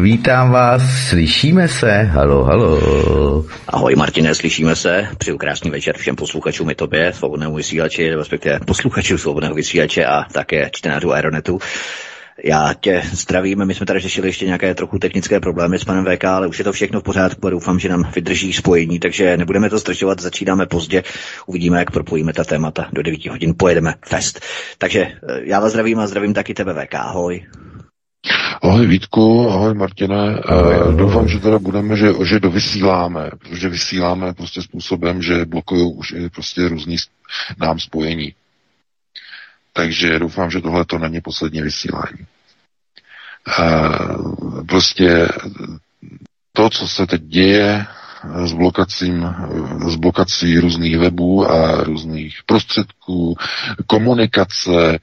Vítám vás, slyšíme se, halo, halo. Ahoj Martine, slyšíme se, přeju krásný večer všem posluchačům i tobě, svobodnému vysílači, respektive posluchačů svobodného vysílače a také čtenářů Aeronetu. Já tě zdravím, my jsme tady řešili ještě nějaké trochu technické problémy s panem VK, ale už je to všechno v pořádku a doufám, že nám vydrží spojení, takže nebudeme to zdržovat, začínáme pozdě, uvidíme, jak propojíme ta témata, do 9 hodin pojedeme fest. Takže eh, já vás zdravím a zdravím taky tebe VK, ahoj. Ahoj Vítku, ahoj Martine. Ahoj, ahoj. Doufám, že teda budeme, že, že dovysíláme, protože vysíláme prostě způsobem, že blokují už i prostě různý nám spojení. Takže doufám, že tohle to není poslední vysílání. Uh, prostě to, co se teď děje s, blokacím, s blokací různých webů a různých prostředků, komunikace,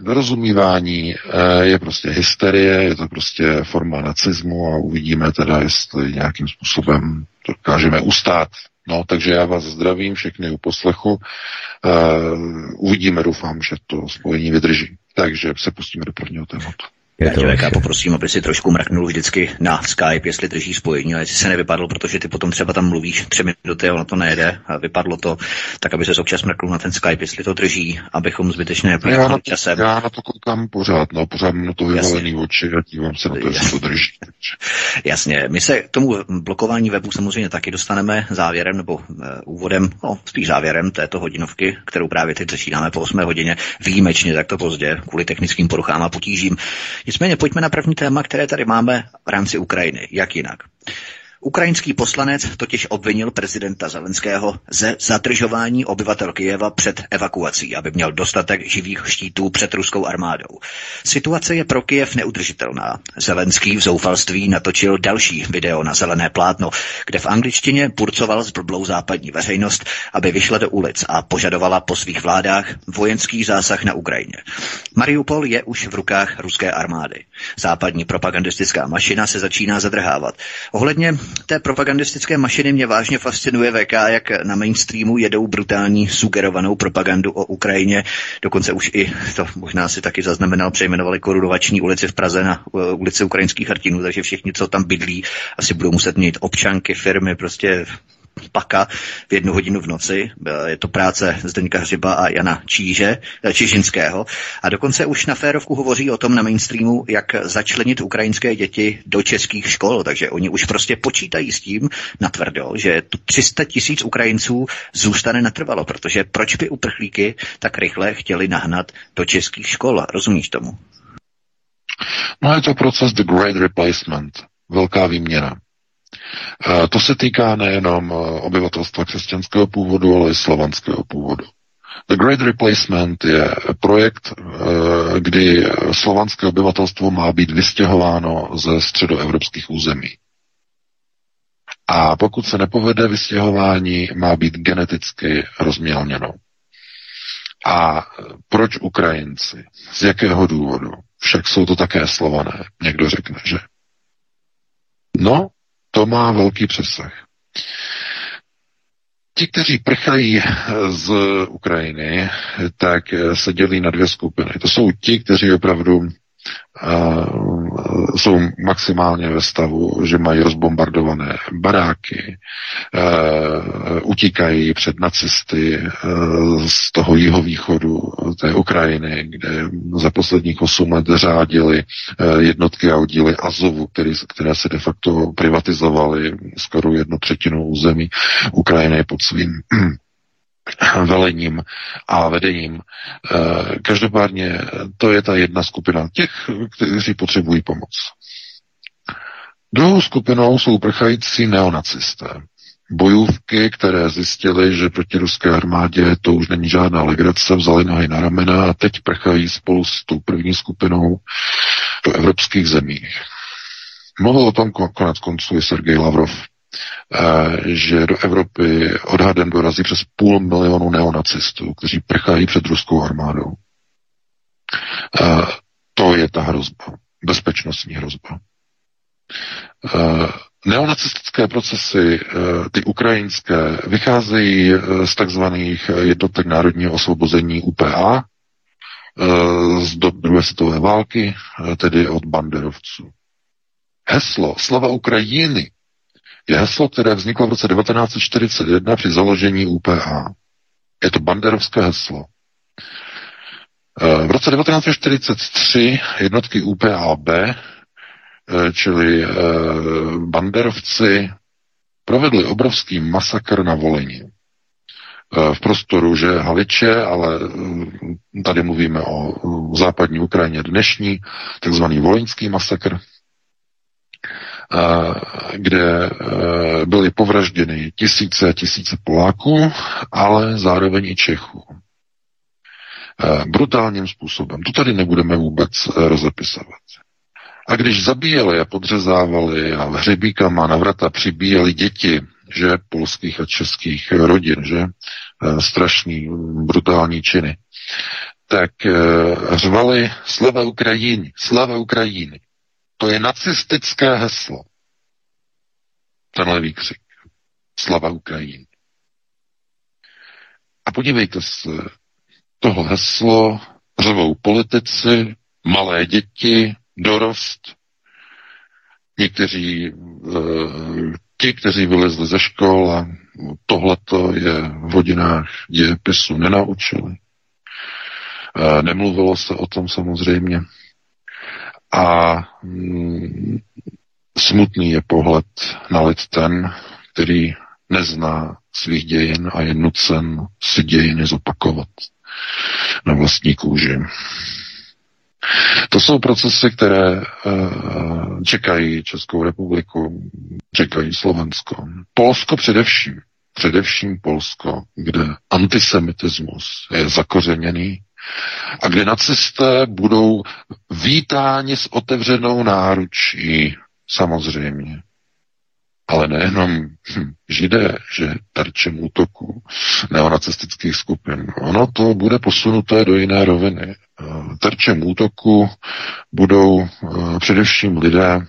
dorozumívání eh, je prostě hysterie, je to prostě forma nacismu a uvidíme teda, jestli nějakým způsobem to dokážeme ustát. No, takže já vás zdravím, všechny u poslechu. Uh, uvidíme, doufám, že to spojení vydrží. Takže se pustíme do prvního tématu. Já člověka poprosím, aby si trošku mrknul vždycky na Skype, jestli drží spojení, ale jestli se nevypadlo, protože ty potom třeba tam mluvíš tři minuty a ono to nejde, a vypadlo to, tak aby se občas mrknul na ten Skype, jestli to drží, abychom zbytečně neplývali časem. Já na to koukám pořád, no, pořád mám to vyvalený oči a dívám se na to, jestli to drží. Jasně, my se k tomu blokování webu samozřejmě taky dostaneme závěrem nebo uh, úvodem, no spíš závěrem této hodinovky, kterou právě teď začínáme po 8 hodině, výjimečně takto pozdě, kvůli technickým poruchám a potížím. Nicméně pojďme na první téma, které tady máme v rámci Ukrajiny. Jak jinak? Ukrajinský poslanec totiž obvinil prezidenta Zelenského ze zadržování obyvatel Kijeva před evakuací, aby měl dostatek živých štítů před ruskou armádou. Situace je pro Kijev neudržitelná. Zelenský v zoufalství natočil další video na zelené plátno, kde v angličtině purcoval s blblou západní veřejnost, aby vyšla do ulic a požadovala po svých vládách vojenský zásah na Ukrajině. Mariupol je už v rukách ruské armády. Západní propagandistická mašina se začíná zadrhávat. Ohledně té propagandistické mašiny mě vážně fascinuje VK, jak na mainstreamu jedou brutální sugerovanou propagandu o Ukrajině. Dokonce už i, to možná si taky zaznamenal, přejmenovali korunovační ulici v Praze na ulici ukrajinských hrdinů, takže všichni, co tam bydlí, asi budou muset mít občanky, firmy, prostě paka v jednu hodinu v noci. Je to práce Zdeňka Hřiba a Jana Číže, eh, Čižinského. A dokonce už na férovku hovoří o tom na mainstreamu, jak začlenit ukrajinské děti do českých škol. Takže oni už prostě počítají s tím natvrdo, že tu 300 tisíc Ukrajinců zůstane natrvalo, protože proč by uprchlíky tak rychle chtěli nahnat do českých škol? Rozumíš tomu? No je to proces The Great Replacement, velká výměna. To se týká nejenom eh, obyvatelstva křesťanského původu, ale i slovanského původu. The Great Replacement je projekt, eh, kdy slovanské obyvatelstvo má být vystěhováno ze středoevropských území. A pokud se nepovede vystěhování, má být geneticky rozmělněno. A proč Ukrajinci? Z jakého důvodu? Však jsou to také slované. Někdo řekne, že. No, to má velký přesah. Ti, kteří prchají z Ukrajiny, tak se dělí na dvě skupiny. To jsou ti, kteří opravdu jsou maximálně ve stavu, že mají rozbombardované baráky, utíkají před nacisty z toho jihovýchodu té Ukrajiny, kde za posledních 8 let řádili jednotky a oddíly Azovu, které, které se de facto privatizovaly skoro jednu třetinu území Ukrajiny pod svým velením a vedením. Eh, každopádně to je ta jedna skupina těch, kteří potřebují pomoc. Druhou skupinou jsou prchající neonacisté. Bojůvky, které zjistili, že proti ruské armádě to už není žádná legrace, vzali nohy na ramena a teď prchají spolu s tou první skupinou do evropských zemí. Mohl o tom konec konců i Sergej Lavrov že do Evropy odhadem dorazí přes půl milionu neonacistů, kteří prchají před ruskou armádou. To je ta hrozba, bezpečnostní hrozba. Neonacistické procesy, ty ukrajinské, vycházejí z takzvaných jednotek národního osvobození UPA z do druhé světové války, tedy od banderovců. Heslo Slava Ukrajiny je heslo, které vzniklo v roce 1941 při založení UPA. Je to banderovské heslo. V roce 1943 jednotky UPAB, čili eh, banderovci, provedli obrovský masakr na Voleni. Eh, v prostoru, že Haliče, ale tady mluvíme o západní Ukrajině dnešní, takzvaný volinský masakr, kde eh, byly povražděny tisíce a tisíce Poláků, ale zároveň i Čechů. Eh, brutálním způsobem. To tady nebudeme vůbec eh, rozepisovat. A když zabíjeli a podřezávali a hřebíkama na vrata přibíjeli děti, že polských a českých rodin, že strašný, brutální činy, tak řvali slava Ukrajiny, slava Ukrajiny. To je nacistické heslo. Tenhle výkřik. Slava Ukrajiny. A podívejte se, tohle heslo řevou politici, malé děti, dorost, někteří, e, ti, kteří vylezli ze škol a tohleto je v hodinách dějepisu nenaučili. E, nemluvilo se o tom samozřejmě. A mm, smutný je pohled na lid ten, který nezná svých dějin a je nucen si dějiny zopakovat na vlastní kůži. To jsou procesy, které uh, čekají Českou republiku, čekají Slovensko. Polsko především, především Polsko, kde antisemitismus je zakořeněný a kde nacisté budou vítáni s otevřenou náručí, samozřejmě. Ale nejenom hm, židé, že terčem útoku neonacistických skupin. Ono to bude posunuté do jiné roviny. Terčem útoku budou uh, především lidé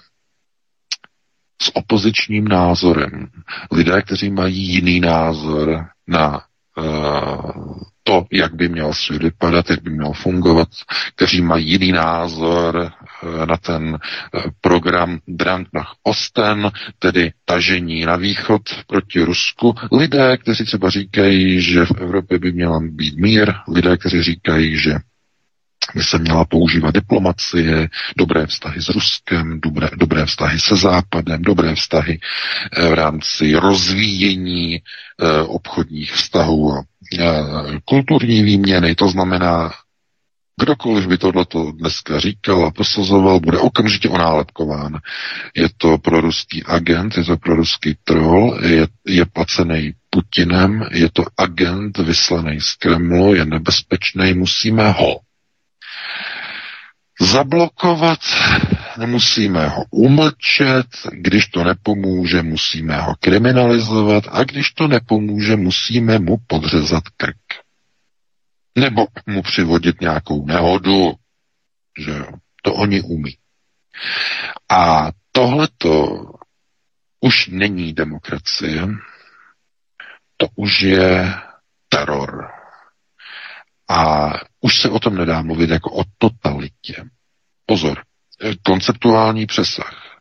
s opozičním názorem. Lidé, kteří mají jiný názor na uh, to, jak by měl svět vypadat, jak by měl fungovat, kteří mají jiný názor eh, na ten eh, program Drang nach Osten, tedy tažení na východ proti Rusku. Lidé, kteří třeba říkají, že v Evropě by měl být mír, lidé, kteří říkají, že by se měla používat diplomacie, dobré vztahy s Ruskem, dobré, dobré vztahy se Západem, dobré vztahy eh, v rámci rozvíjení obchodních vztahů a Eh, kulturní výměny, to znamená, kdokoliv by tohleto dneska říkal a prosazoval, bude okamžitě onálepkován. Je to pro ruský agent, je to pro ruský troll, je, je placený Putinem, je to agent vyslaný z Kremlu, je nebezpečný, musíme ho zablokovat, nemusíme ho umlčet, když to nepomůže, musíme ho kriminalizovat a když to nepomůže, musíme mu podřezat krk. Nebo mu přivodit nějakou nehodu, že jo, to oni umí. A tohleto už není demokracie, to už je teror. A už se o tom nedá mluvit jako o totalitě. Pozor, konceptuální přesah.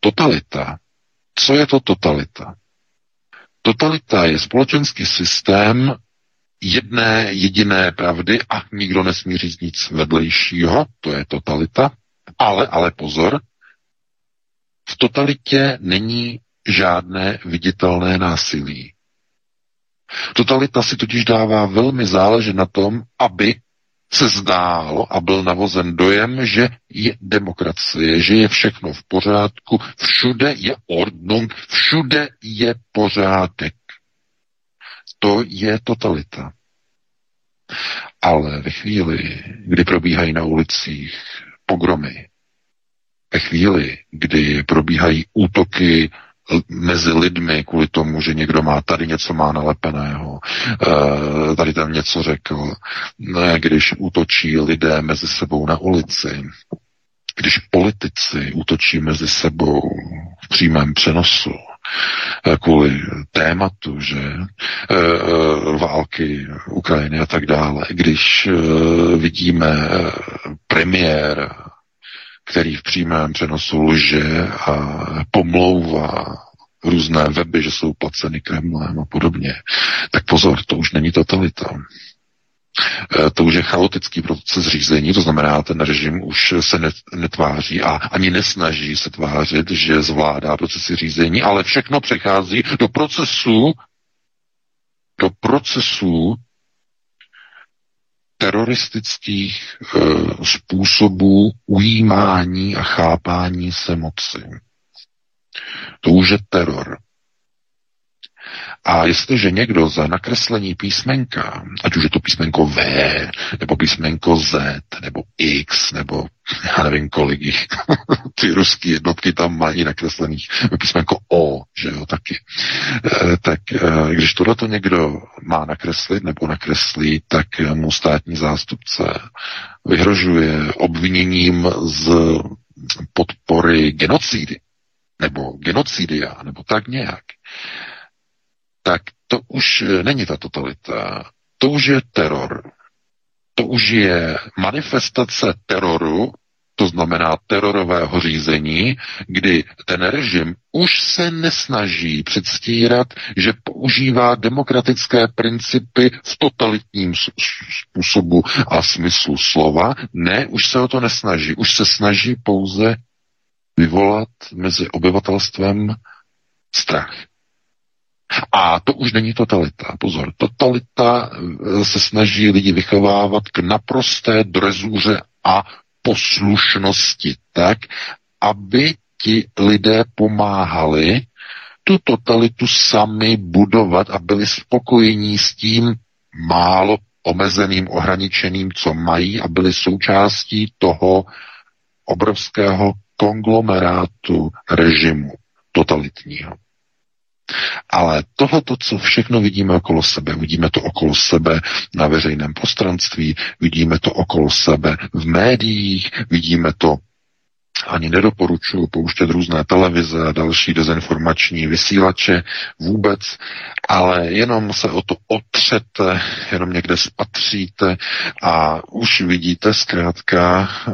Totalita. Co je to totalita? Totalita je společenský systém jedné jediné pravdy a nikdo nesmí říct nic vedlejšího, to je totalita. Ale, ale pozor, v totalitě není žádné viditelné násilí. Totalita si totiž dává velmi záležet na tom, aby se zdálo a byl navozen dojem, že je demokracie, že je všechno v pořádku, všude je ordnung, všude je pořádek. To je totalita. Ale ve chvíli, kdy probíhají na ulicích pogromy, ve chvíli, kdy probíhají útoky mezi lidmi kvůli tomu, že někdo má tady něco má nalepeného, eh, tady tam něco řekl, když útočí lidé mezi sebou na ulici, když politici útočí mezi sebou v přímém přenosu, eh, kvůli tématu, že e, války Ukrajiny a tak dále. Když vidíme premiér který v přímém přenosu lže a pomlouvá různé weby, že jsou placeny Kremlem a podobně, tak pozor, to už není totalita. E, to už je chaotický proces řízení, to znamená, ten režim už se netváří a ani nesnaží se tvářit, že zvládá procesy řízení, ale všechno přechází do procesu, do procesu teroristických e, způsobů ujímání a chápání se moci. To už je teror. A jestliže někdo za nakreslení písmenka, ať už je to písmenko V, nebo písmenko Z, nebo X, nebo já nevím kolik jich, ty ruské jednotky tam mají nakreslených, písmenko O, že jo, taky. E, tak e, když tohle to někdo má nakreslit nebo nakreslí, tak mu státní zástupce vyhrožuje obviněním z podpory genocidy nebo genocidia, nebo tak nějak tak to už eh, není ta totalita. To už je teror. To už je manifestace teroru, to znamená terorového řízení, kdy ten režim už se nesnaží předstírat, že používá demokratické principy v totalitním způsobu a smyslu slova. Ne, už se o to nesnaží. Už se snaží pouze vyvolat mezi obyvatelstvem strach. A to už není totalita. Pozor, totalita eh, se snaží lidi vychovávat k naprosté drezuře a poslušnosti tak, aby ti lidé pomáhali tu totalitu sami budovat a byli spokojení s tím málo omezeným, ohraničeným, co mají a byli součástí toho obrovského konglomerátu režimu totalitního. Ale tohoto, co všechno vidíme okolo sebe, vidíme to okolo sebe na veřejném prostranství, vidíme to okolo sebe v médiích, vidíme to ani nedoporučuji pouštět různé televize a další dezinformační vysílače vůbec, ale jenom se o to otřete, jenom někde spatříte a už vidíte zkrátka e,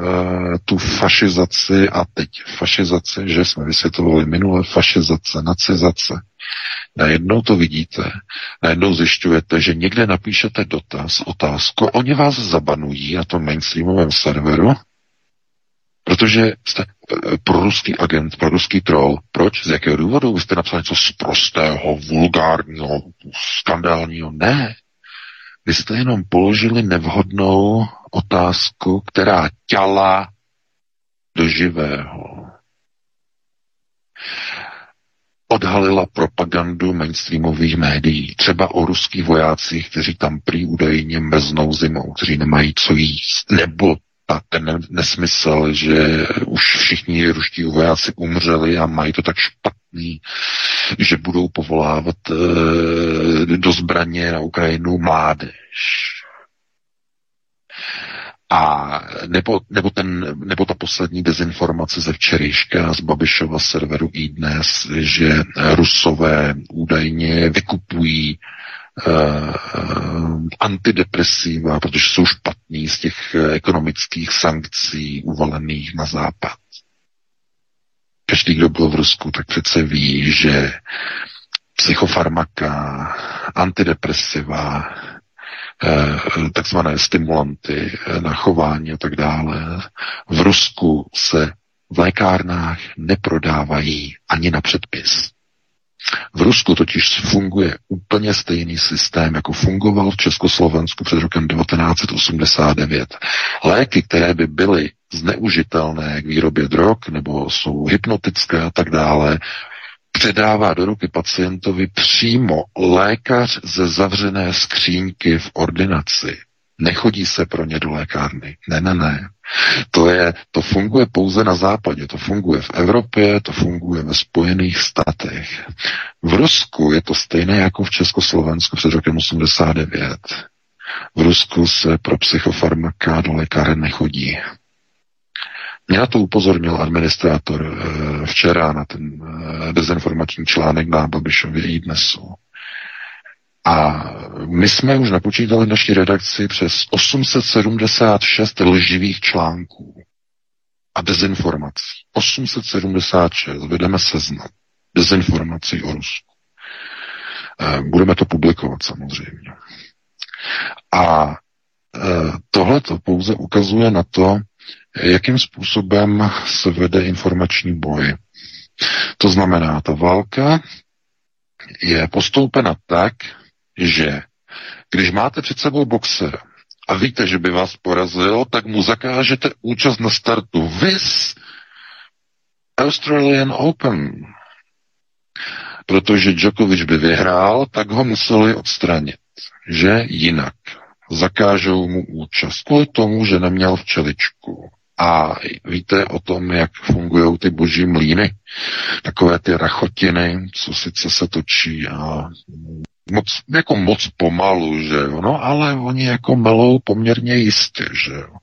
tu fašizaci a teď fašizaci, že jsme vysvětlovali minule, fašizace, nacizace. Najednou to vidíte, najednou zjišťujete, že někde napíšete dotaz, otázku, oni vás zabanují na tom mainstreamovém serveru Protože jste eh, proruský agent, proruský troll. Proč? Z jakého důvodu? Vy jste napsali něco sprostého, vulgárního, skandálního? Ne. Vy jste jenom položili nevhodnou otázku, která těla do živého. Odhalila propagandu mainstreamových médií, třeba o ruských vojácích, kteří tam prý údajně mrznou zimou, kteří nemají co jíst, nebo a ten nesmysl, že už všichni ruští vojáci umřeli a mají to tak špatný, že budou povolávat e, do zbraně na Ukrajinu mládež. A nebo, nebo, ten, nebo ta poslední dezinformace ze včerejška z Babišova serveru i dnes, že Rusové údajně vykupují uh, antidepresiva, protože jsou špatní z těch uh, ekonomických sankcí uvalených na západ. Každý, kdo byl v Rusku, tak přece ví, že psychofarmaka, antidepresiva, takzvané stimulanty na chování a tak dále. V Rusku se v lékárnách neprodávají ani na předpis. V Rusku totiž funguje úplně stejný systém, jako fungoval v Československu před rokem 1989. Léky, které by byly zneužitelné k výrobě drog nebo jsou hypnotické a tak dále, předává do ruky pacientovi přímo lékař ze zavřené skřínky v ordinaci. Nechodí se pro ně do lékárny. Ne, ne, ne. To, je, to funguje pouze na západě, to funguje v Evropě, to funguje ve Spojených státech. V Rusku je to stejné jako v Československu před rokem 89. V Rusku se pro psychofarmaka do lékáren nechodí. Mě na to upozornil administrátor eh, včera na ten eh, dezinformační článek na Babišově i dnesu. A my jsme už napočítali naší redakci přes 876 lživých článků a dezinformací. 876, vedeme seznam dezinformací o Rusku. Eh, budeme to publikovat samozřejmě. A tohle to pouze ukazuje na to, jakým způsobem se vede informační boj. To znamená, ta válka je postoupena tak, že když máte před sebou boxera a víte, že by vás porazil, tak mu zakážete účast na startu. Vys Australian Open. Protože Djokovic by vyhrál, tak ho museli odstranit. Že jinak zakážou mu účast kvůli tomu, že neměl včeličku. A víte o tom, jak fungují ty boží mlíny. Takové ty rachotiny, co sice se točí a moc, jako moc pomalu, že jo, no, ale oni jako melou poměrně jistě, že jo.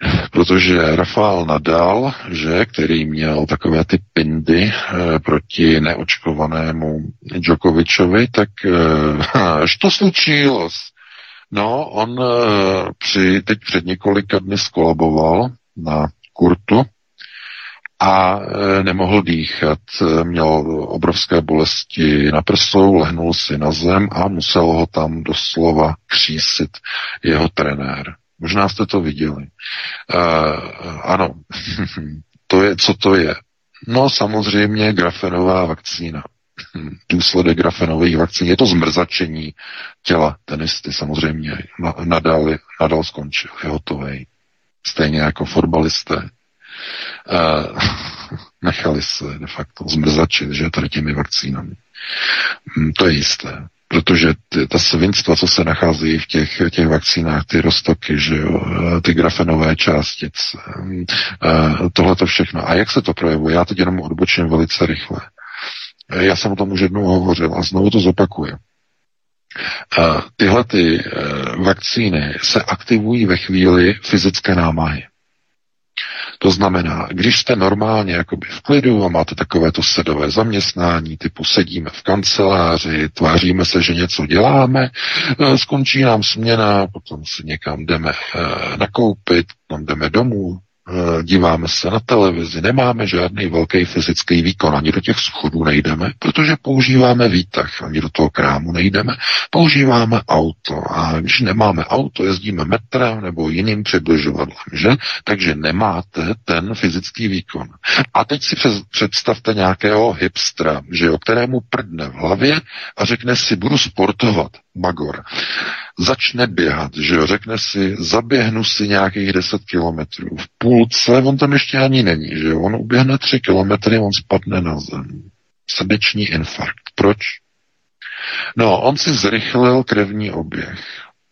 Protože Rafael Nadal, že, který měl takové ty pindy e, proti neočkovanému Djokovičovi, tak e, až to slučilo. No, on e, při, teď před několika dny skolaboval na kurtu a e, nemohl dýchat. Měl obrovské bolesti na prsou, lehnul si na zem a musel ho tam doslova křísit jeho trenér. Možná jste to viděli. E, ano, to je, co to je? No samozřejmě grafenová vakcína. Důsledek grafenových vakcín. Je to zmrzačení těla tenisty samozřejmě. Nadal, nadal skončil, je hotový. Stejně jako fotbalisté uh, nechali se de facto zmrzačit, že tady těmi vakcínami. Mm, to je jisté. Protože ty, ta svinstva, co se nachází v těch, těch vakcínách, ty roztoky, že jo, eh, ty grafenové částice, uh, tohle to všechno. A jak se to projevuje? Já teď jenom odbočím velice rychle. Já jsem o tom už jednou hovořil a znovu to zopakuju. Tyhle ty vakcíny se aktivují ve chvíli fyzické námahy. To znamená, když jste normálně jakoby v klidu a máte takové to sedové zaměstnání, typu sedíme v kanceláři, tváříme se, že něco děláme, e, skončí nám směna, potom si někam jdeme e, nakoupit, potom jdeme domů, díváme se na televizi, nemáme žádný velký fyzický výkon, ani do těch schodů nejdeme, protože používáme výtah, ani do toho krámu nejdeme, používáme auto a když nemáme auto, jezdíme metrem nebo jiným přibližovadlem, že? Takže nemáte ten fyzický výkon. A teď si představte nějakého hipstra, že jo, kterému prdne v hlavě a řekne si, budu sportovat, magor začne běhat, že jo, řekne si, zaběhnu si nějakých 10 kilometrů. V půlce on tam ještě ani není, že jo, on uběhne 3 kilometry, on spadne na zem. Srdeční infarkt. Proč? No, on si zrychlil krevní oběh.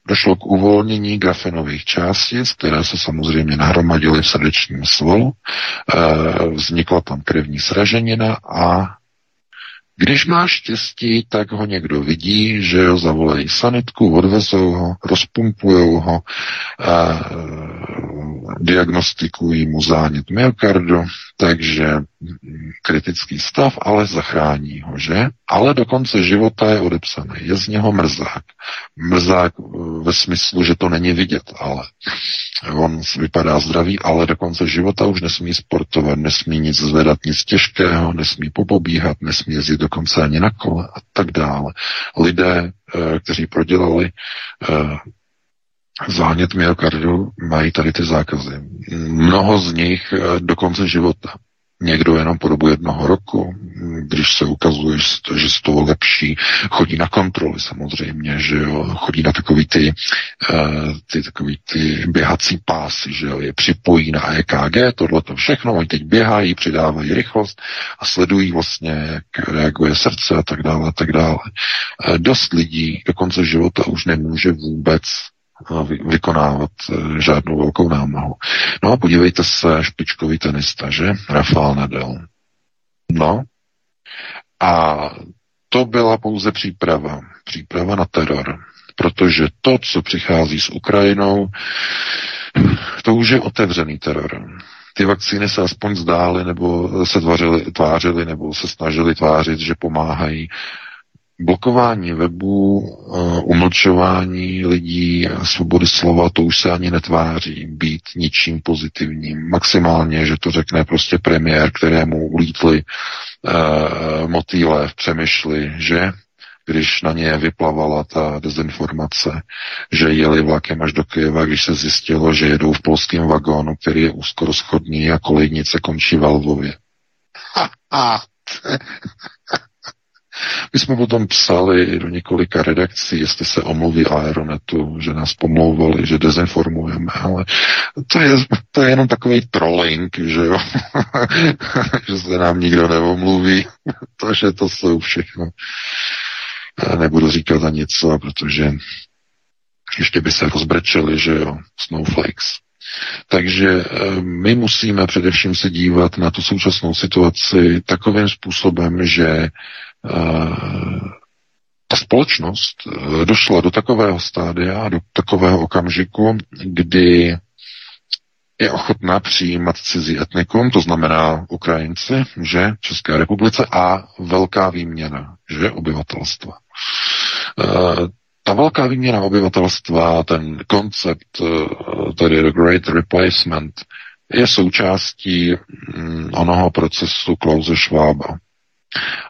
Došlo k uvolnění grafenových částic, které se samozřejmě nahromadily v srdečním svalu. E, vznikla tam krevní sraženina a když máš štěstí, tak ho někdo vidí, že ho zavolají sanitku, odvezou ho, rozpumpujou ho, a, diagnostikují mu zánět myokardu, takže kritický stav, ale zachrání ho, že? Ale do konce života je odepsaný. Je z něho mrzák. Mrzák eh, ve smyslu, že to není vidět, ale on vypadá zdravý, ale do konce života už nesmí sportovat, nesmí nic zvedat, nic těžkého, nesmí popobíhat, nesmí jezdit dokonce ani na kole a tak dále. Lidé, eh, kteří prodělali eh, zánět myokardu, mají tady ty zákazy. Mnoho z nich do konce života. Někdo jenom po dobu jednoho roku, když se ukazuje, že z toho lepší, chodí na kontroly samozřejmě, že jo, chodí na takový ty, uh, ty, takový ty běhací pásy, že jo, je připojí na EKG, tohle to všechno, oni teď běhají, přidávají rychlost a sledují vlastně, jak reaguje srdce a tak dále, a tak dále. Uh, dost lidí do konce života už nemůže vůbec vykonávat eh, žádnou velkou námahu. No a podívejte se, špičkový tenista, že? Rafael Nadal. No. A to byla pouze příprava. Příprava na teror. Protože to, co přichází s Ukrajinou, to už je otevřený teror. Ty vakcíny se aspoň zdály, nebo se tvářily, tvářily, nebo se snažili tvářit, že pomáhají blokování webu, eh, umlčování lidí, svobody slova, to už se ani netváří být ničím pozitivním. Maximálně, že to řekne prostě premiér, kterému ulítli uh, motýle v přemýšli, že když na ně vyplavala ta dezinformace, že jeli vlakem až do Kyjeva, když se zjistilo, že jedou v polském vagónu, který je úzkoroschodný a kolejnice končí ve Lvově. My jsme potom psali do několika redakcí, jestli se omluví Aeronetu, že nás pomlouvali, že dezinformujeme, ale to je, to je jenom takový trolling, že jo, že se nám nikdo neomluví, že to jsou všechno. Nebudu říkat ani něco, protože ještě by se rozbrečeli, že jo, snowflakes. Takže eh, my musíme především se dívat na tu současnou situaci takovým způsobem, že ta společnost eh, došla do takového stádia, do takového okamžiku, kdy je ochotná přijímat cizí etnikum, to znamená Ukrajinci, že České republice a velká výměna, že obyvatelstva. Eh, ta velká výměna obyvatelstva, ten koncept, eh, tedy the Great Replacement, je součástí mm, onoho procesu Klause Schwaba.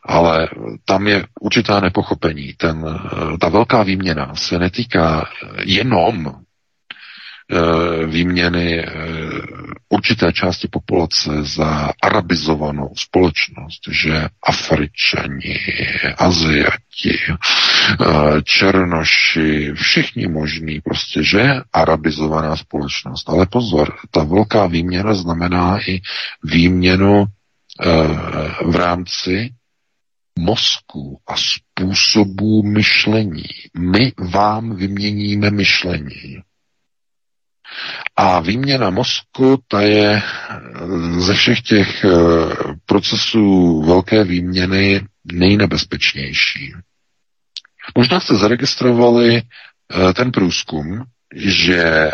Ale tam je určitá nepochopení. Ten, ta velká výměna se netýká jenom eh, výměny eh, určité části populace za arabizovanou společnost, že Afričani, Aziati, eh, Černoši, všichni možní, prostě, že arabizovaná společnost. Ale pozor, ta velká výměna znamená i výměnu v rámci mozku a způsobů myšlení. My vám vyměníme myšlení. A výměna mozku, ta je ze všech těch eh, procesů velké výměny nejnebezpečnější. Možná jste zaregistrovali eh, ten průzkum, že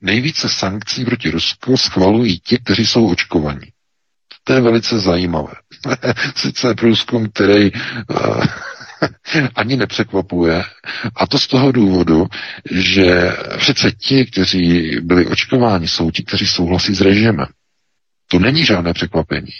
nejvíce sankcí proti Rusku schvalují ti, kteří jsou očkovaní. To je velice zajímavé. Sice průzkum, který uh, ani nepřekvapuje. A to z toho důvodu, že přece ti, kteří byli očkováni, jsou ti, kteří souhlasí s režimem. To není žádné překvapení.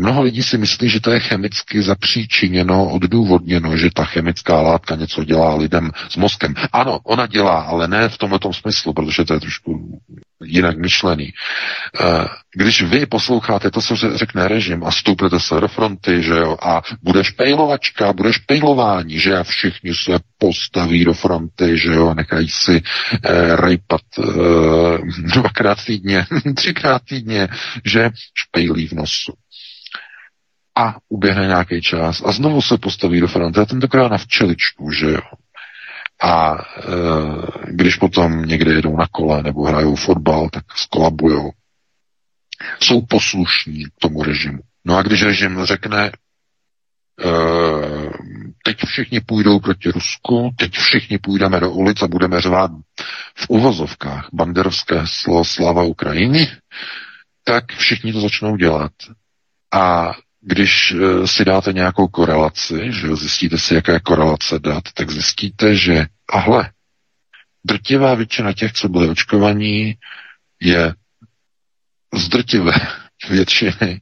Mnoho lidí si myslí, že to je chemicky zapříčiněno, oddůvodněno, že ta chemická látka něco dělá lidem s mozkem. Ano, ona dělá, ale ne v tomto smyslu, protože to je trošku jinak myšlený. Eh, když vy posloucháte to, co řekne režim a stoupnete se do fronty, že jo, a budeš pejlovačka, budeš pejlování, že a všichni se postaví do fronty, že jo, nechají si eh, rejpat eh, dvakrát týdně, třikrát týdně, že špejlí v nosu a uběhne nějaký čas a znovu se postaví do fronty a tentokrát na včeličku, že jo. A e, když potom někde jedou na kole nebo hrajou fotbal, tak skolabujou. Jsou poslušní tomu režimu. No a když režim řekne, e, teď všichni půjdou proti Rusku, teď všichni půjdeme do ulic a budeme řvát v uvozovkách banderovské slovo slava Ukrajiny, tak všichni to začnou dělat. A když eh, si dáte nějakou korelaci, že zjistíte si, jaká je korelace dat, tak zjistíte, že ahle, drtivá většina těch, co byli očkovaní, je z drtivé většiny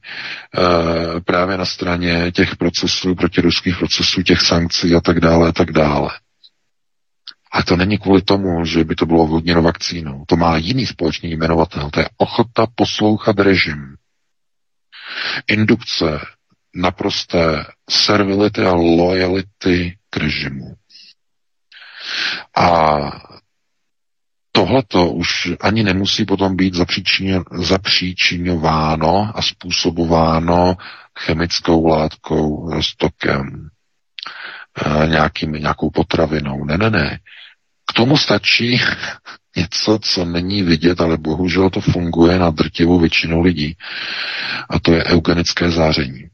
uh, právě na straně těch procesů, protiruských procesů, těch sankcí a tak dále, a tak dále. A to není kvůli tomu, že by to bylo vhodněno vakcínou. To má jiný společný jmenovatel. To je ochota poslouchat režim. Indukce naprosté servility a lojality k režimu. A tohleto už ani nemusí potom být zapříčinováno a způsobováno chemickou látkou, stokem, eh, nějakým, nějakou potravinou. Ne, ne, ne. K tomu stačí něco, co není vidět, ale bohužel to funguje na drtivou většinu lidí. A to je eugenické záření.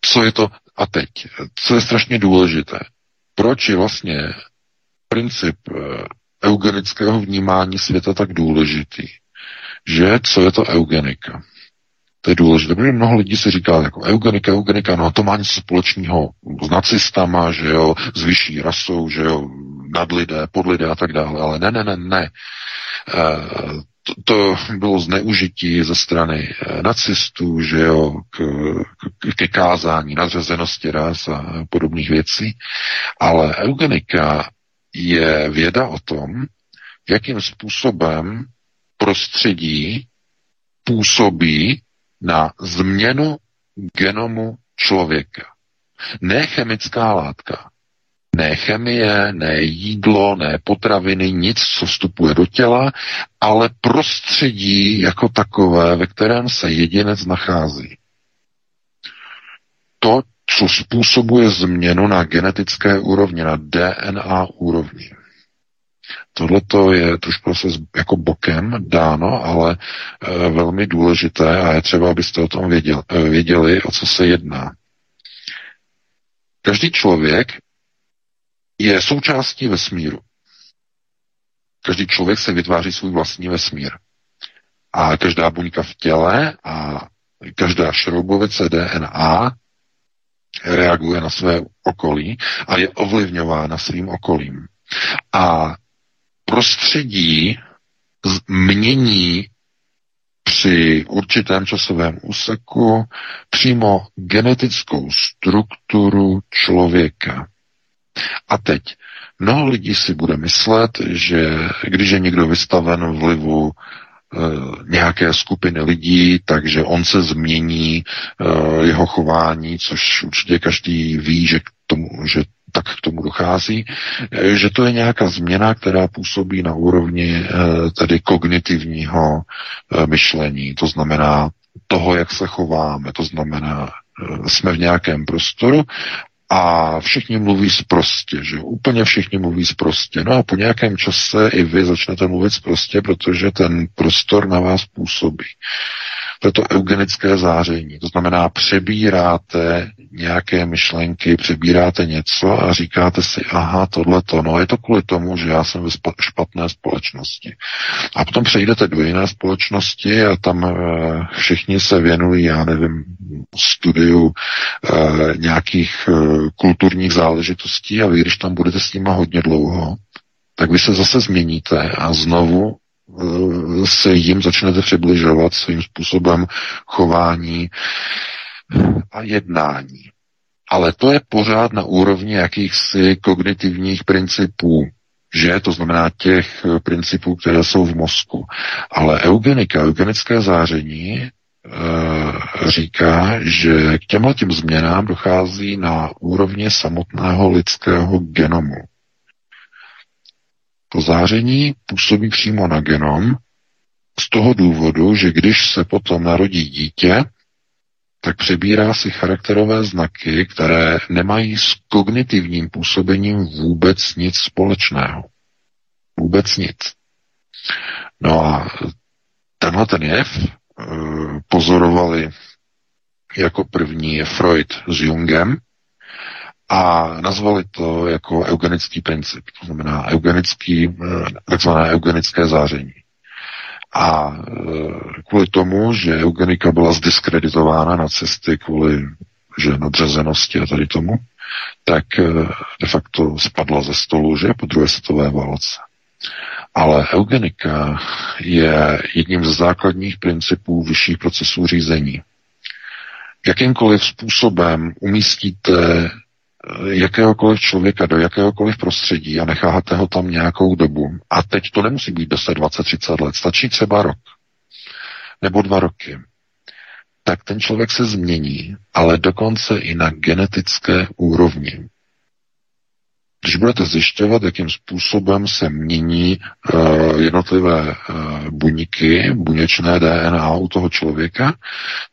Co je to a teď? Co je strašně důležité? Proč je vlastně princip eh, eugenického vnímání světa tak důležitý? Že co je to eugenika? To je důležité, protože mnoho lidí si říká, jako eugenika, eugenika, no to má něco společného s nacistama, že jo, s vyšší rasou, že jo, nadlidé, podlidé a tak dále, ale ne, ne, ne, ne. E, to, bylo zneužití ze strany e, nacistů, že jo, k, k, ke kázání nadřazenosti ras a podobných věcí, ale eugenika je věda o tom, jakým způsobem prostředí působí na změnu genomu člověka. Ne chemická látka, ne chemie, ne jídlo, ne potraviny, nic, co vstupuje do těla, ale prostředí jako takové, ve kterém se jedinec nachází. To, co způsobuje změnu na genetické úrovni, na DNA úrovni. Tohle to je trošku se jako bokem dáno, ale e, velmi důležité a je třeba, abyste o tom věděli, e, věděli, o co se jedná. Každý člověk je součástí vesmíru. Každý člověk se vytváří svůj vlastní vesmír. A každá buňka v těle a každá šroubovice DNA reaguje na své okolí a je ovlivňována svým okolím. A prostředí mění při určitém časovém úseku přímo genetickou strukturu člověka. A teď, mnoho lidí si bude myslet, že když je někdo vystaven vlivu e, nějaké skupiny lidí, takže on se změní e, jeho chování, což určitě každý ví, že, k tomu, že tak k tomu dochází, e, že to je nějaká změna, která působí na úrovni tedy kognitivního myšlení, to znamená toho, jak se chováme, to znamená, jsme v nějakém prostoru a všichni mluví zprostě, že úplně všichni mluví zprostě. No a po nějakém čase i vy začnete mluvit zprostě, protože ten prostor na vás působí. To je to eugenické záření. To znamená, přebíráte nějaké myšlenky, přebíráte něco a říkáte si, aha, tohle to, no je to kvůli tomu, že já jsem ve špatné společnosti. A potom přejdete do jiné společnosti a tam e, všichni se věnují, já nevím, studiu e, nějakých e, kulturních záležitostí a vy, když tam budete s nima hodně dlouho, tak vy se zase změníte a znovu se jim začnete přibližovat svým způsobem chování a jednání. Ale to je pořád na úrovni jakýchsi kognitivních principů, že? To znamená těch principů, které jsou v mozku. Ale eugenika, eugenické záření e, říká, že k těmhle těm změnám dochází na úrovni samotného lidského genomu. To záření působí přímo na genom z toho důvodu, že když se potom narodí dítě, tak přebírá si charakterové znaky, které nemají s kognitivním působením vůbec nic společného. Vůbec nic. No a tenhle ten jev e, pozorovali jako první je Freud s Jungem a nazvali to jako eugenický princip, to znamená eugenický, eh, takzvané eugenické záření. A eh, kvůli tomu, že eugenika byla zdiskreditována na cesty kvůli že nadřazenosti a tady tomu, tak eh, de facto spadla ze stolu, že po druhé světové válce. Ale eugenika je jedním z základních principů vyšších procesů řízení. Jakýmkoliv způsobem umístíte jakéhokoliv člověka do jakéhokoliv prostředí a necháte ho tam nějakou dobu. A teď to nemusí být 10, 20, 30 let, stačí třeba rok nebo dva roky. tak ten člověk se změní, ale dokonce i na genetické úrovni. Když budete zjišťovat, jakým způsobem se mění uh, jednotlivé uh, buňky, buněčné DNA u toho člověka,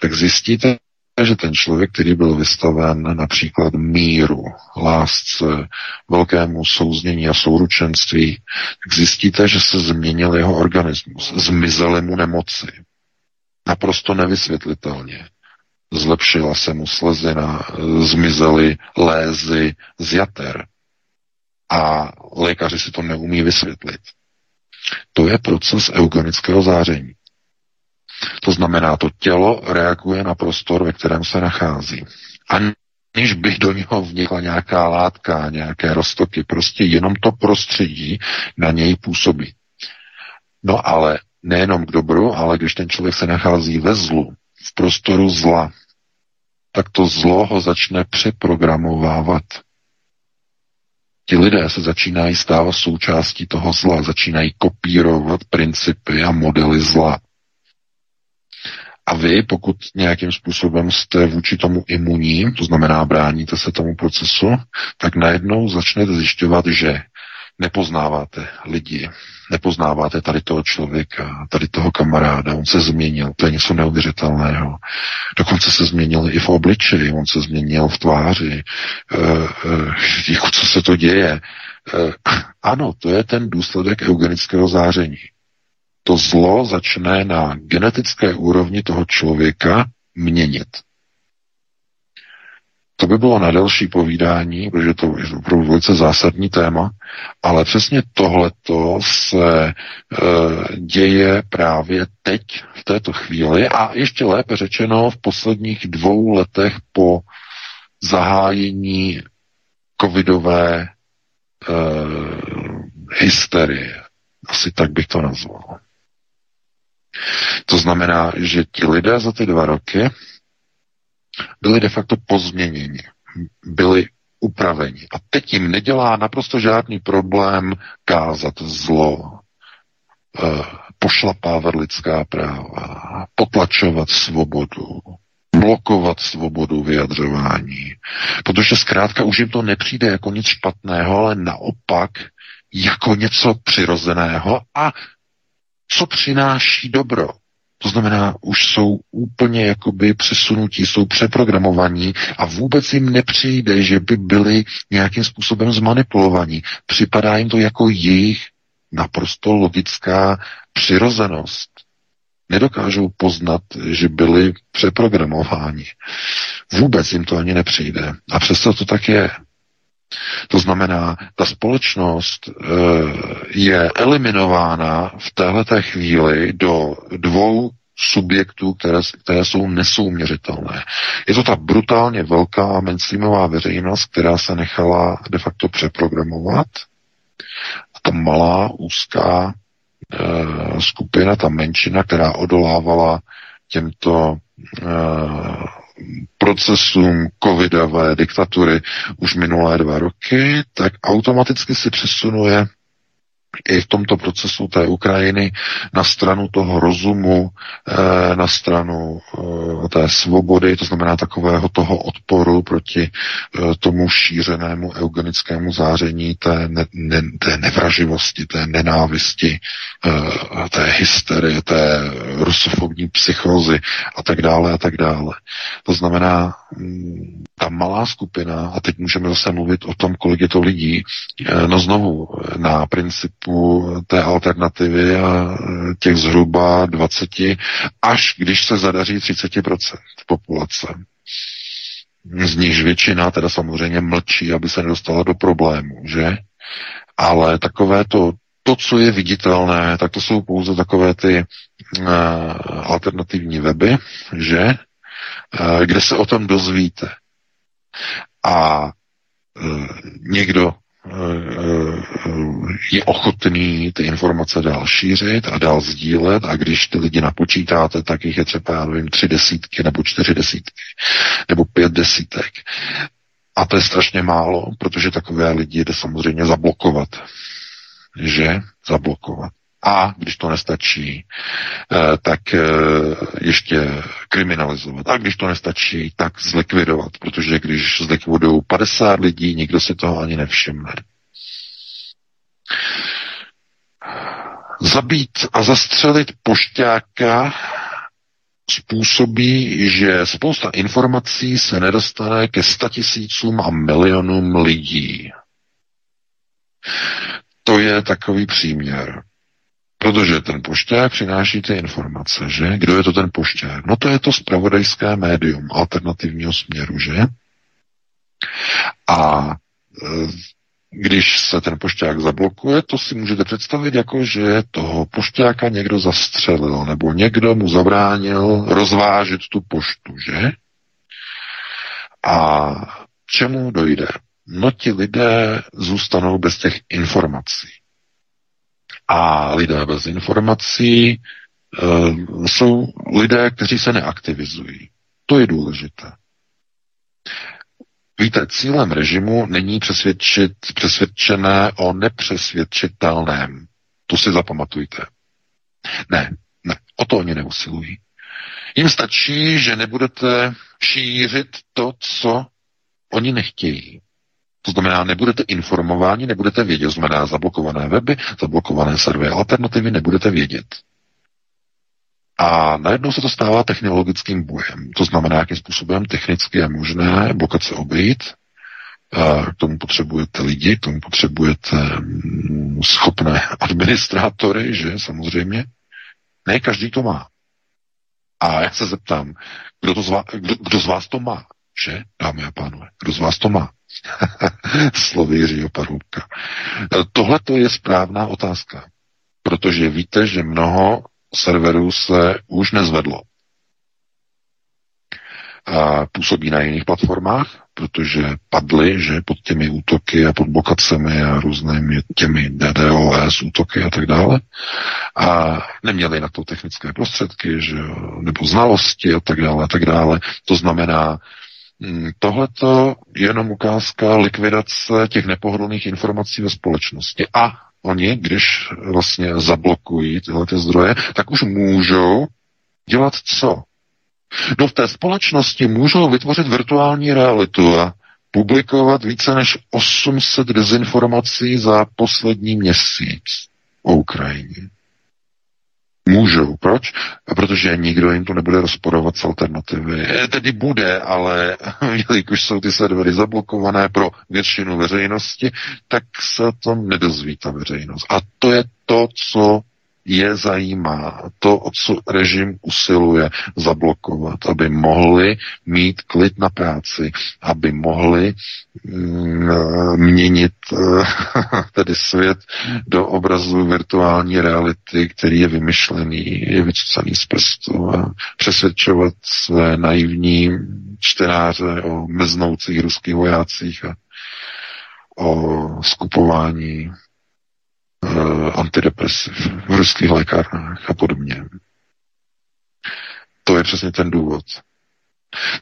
tak zjistíte, že ten člověk, který byl vystaven například míru, lásce, velkému souznění a souručenství, tak zjistíte, že se změnil jeho organismus, zmizely mu nemoci. Naprosto nevysvětlitelně. Zlepšila se mu slezina, zmizely lézy z jater. A lékaři si to neumí vysvětlit. To je proces eugenického záření. To znamená, to tělo reaguje na prostor, ve kterém se nachází. Aniž bych do něho vnikla nějaká látka, nějaké roztoky, prostě jenom to prostředí na něj působí. No ale nejenom k dobru, ale když ten člověk se nachází ve zlu, v prostoru zla, tak to zlo ho začne přeprogramovávat. Ti lidé se začínají stávat součástí toho zla, začínají kopírovat principy a modely zla. A vy, pokud nějakým způsobem jste vůči tomu imunní, to znamená bráníte se tomu procesu, tak najednou začnete zjišťovat, že nepoznáváte lidi, nepoznáváte tady toho člověka, tady toho kamaráda, on se změnil, to je něco neuvěřitelného. Dokonce se změnil i v obličeji, on se změnil v tváři. E, e, jako co se to děje? E, ano, to je ten důsledek eugenického záření to zlo začne na genetické úrovni toho člověka měnit. To by bylo na delší povídání, protože to je opravdu velice zásadní téma, ale přesně tohleto se e, děje právě teď, v této chvíli a ještě lépe řečeno v posledních dvou letech po zahájení covidové e, hysterie. Asi tak bych to nazval. To znamená, že ti lidé za ty dva roky byli de facto pozměněni, byli upraveni. A teď jim nedělá naprosto žádný problém kázat zlo, eh, pošlapávat lidská práva, potlačovat svobodu, blokovat svobodu vyjadřování. Protože zkrátka už jim to nepřijde jako nic špatného, ale naopak jako něco přirozeného a co přináší dobro. To znamená, už jsou úplně jakoby přesunutí, jsou přeprogramovaní a vůbec jim nepřijde, že by byli nějakým způsobem zmanipulovaní. Připadá jim to jako jejich naprosto logická přirozenost. Nedokážou poznat, že byli přeprogramováni. Vůbec jim to ani nepřijde. A přesto to tak je. To znamená, ta společnost e, je eliminována v této chvíli do dvou subjektů, které, které jsou nesouměřitelné. Je to ta brutálně velká mainstreamová veřejnost, která se nechala de facto přeprogramovat. A ta malá, úzká e, skupina, ta menšina, která odolávala těmto e, procesům covidové diktatury už minulé dva roky, tak automaticky si přesunuje i v tomto procesu té Ukrajiny na stranu toho rozumu, eh, na stranu eh, té svobody, to znamená takového toho odporu proti eh, tomu šířenému eugenickému záření, té, ne, ne, té nevraživosti, té nenávisti, té hysterie, té rusofobní psychózy a tak dále a tak dále. To znamená, mm, ta malá skupina, a teď můžeme zase mluvit o tom, kolik je to lidí, no znovu, na princip typu té alternativy a těch zhruba 20, až když se zadaří 30% populace. Z nichž většina teda samozřejmě mlčí, aby se nedostala do problému, že? Ale takové to, to, co je viditelné, tak to jsou pouze takové ty uh, alternativní weby, že? Uh, kde se o tom dozvíte. A uh, někdo je ochotný ty informace dál šířit a dál sdílet a když ty lidi napočítáte, tak jich je třeba, já nevím, tři desítky nebo čtyři desítky nebo pět desítek. A to je strašně málo, protože takové lidi jde samozřejmě zablokovat. Že? Zablokovat. A když to nestačí, eh, tak eh, ještě kriminalizovat. A když to nestačí, tak zlikvidovat, protože když zlikvidují 50 lidí, nikdo si toho ani nevšimne. Zabít a zastřelit pošťáka způsobí, že spousta informací se nedostane ke statisícům a milionům lidí. To je takový příměr. Protože ten pošťák přináší ty informace, že? Kdo je to ten pošťák? No to je to spravodajské médium alternativního směru, že? A e, když se ten pošťák zablokuje, to si můžete představit jako, že toho pošťáka někdo zastřelil, nebo někdo mu zabránil rozvážet tu poštu, že? A čemu dojde? No ti lidé zůstanou bez těch informací. A lidé bez informací uh, jsou lidé, kteří se neaktivizují. To je důležité. Víte, cílem režimu není přesvědčit přesvědčené o nepřesvědčitelném. To si zapamatujte. Ne, ne, o to oni neusilují. Jim stačí, že nebudete šířit to, co oni nechtějí. To znamená, nebudete informováni, nebudete vědět, to znamená zablokované weby, zablokované servery alternativy, nebudete vědět. A najednou se to stává technologickým bojem. To znamená, jakým způsobem technicky je možné blokace obejít. K tomu potřebujete lidi, k tomu potřebujete mm, schopné administrátory, že samozřejmě. Ne každý to má. A já se zeptám, kdo, to z vás, kdo, kdo z vás to má? Že, dámy a pánové, kdo z vás to má? Slovy Jiřího Parhubka. Tohle to je správná otázka, protože víte, že mnoho serverů se už nezvedlo. A působí na jiných platformách, protože padly, že pod těmi útoky a pod blokacemi a různými těmi DDoS útoky a tak dále. A neměli na to technické prostředky, že, nebo znalosti a tak dále a tak dále. To znamená, Tohleto je jenom ukázka likvidace těch nepohodlných informací ve společnosti. A oni, když vlastně zablokují tyhle ty zdroje, tak už můžou dělat co? No v té společnosti můžou vytvořit virtuální realitu a publikovat více než 800 dezinformací za poslední měsíc o Ukrajině. Můžou. Proč? Protože nikdo jim to nebude rozporovat z alternativy. E, tedy bude, ale jelikož jsou ty servery zablokované pro většinu veřejnosti, tak se to nedozví ta veřejnost. A to je to, co je zajímá to, o co režim usiluje zablokovat, aby mohli mít klid na práci, aby mohli mm, měnit uh, tedy svět do obrazu virtuální reality, který je vymyšlený, je vycucaný z prstu a přesvědčovat své naivní čtenáře o meznoucích ruských vojácích a o skupování antidepresiv v ruských lékárnách a podobně. To je přesně ten důvod.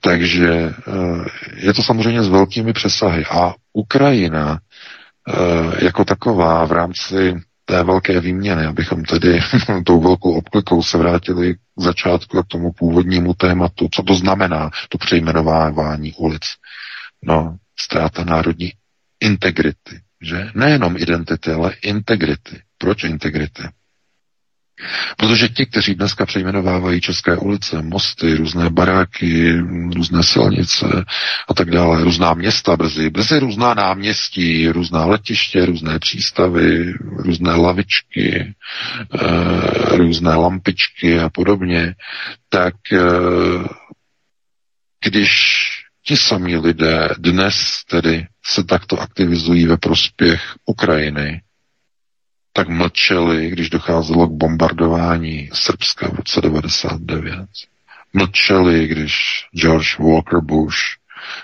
Takže uh, je to samozřejmě s velkými přesahy. A Ukrajina uh, jako taková v rámci té velké výměny, abychom tedy tou velkou obklikou se vrátili k začátku a k tomu původnímu tématu, co to znamená, to přejmenovávání ulic. No, ztráta národní integrity, že? Nejenom identity, ale integrity. Proč integrity? Protože ti, kteří dneska přejmenovávají české ulice, mosty, různé baráky, různé silnice a tak dále, různá města brzy, brzy různá náměstí, různá letiště, různé přístavy, různé lavičky, e, různé lampičky a podobně, tak e, když ti samí lidé dnes tedy se takto aktivizují ve prospěch Ukrajiny, tak mlčeli, když docházelo k bombardování Srbska v roce 99. Mlčeli, když George Walker Bush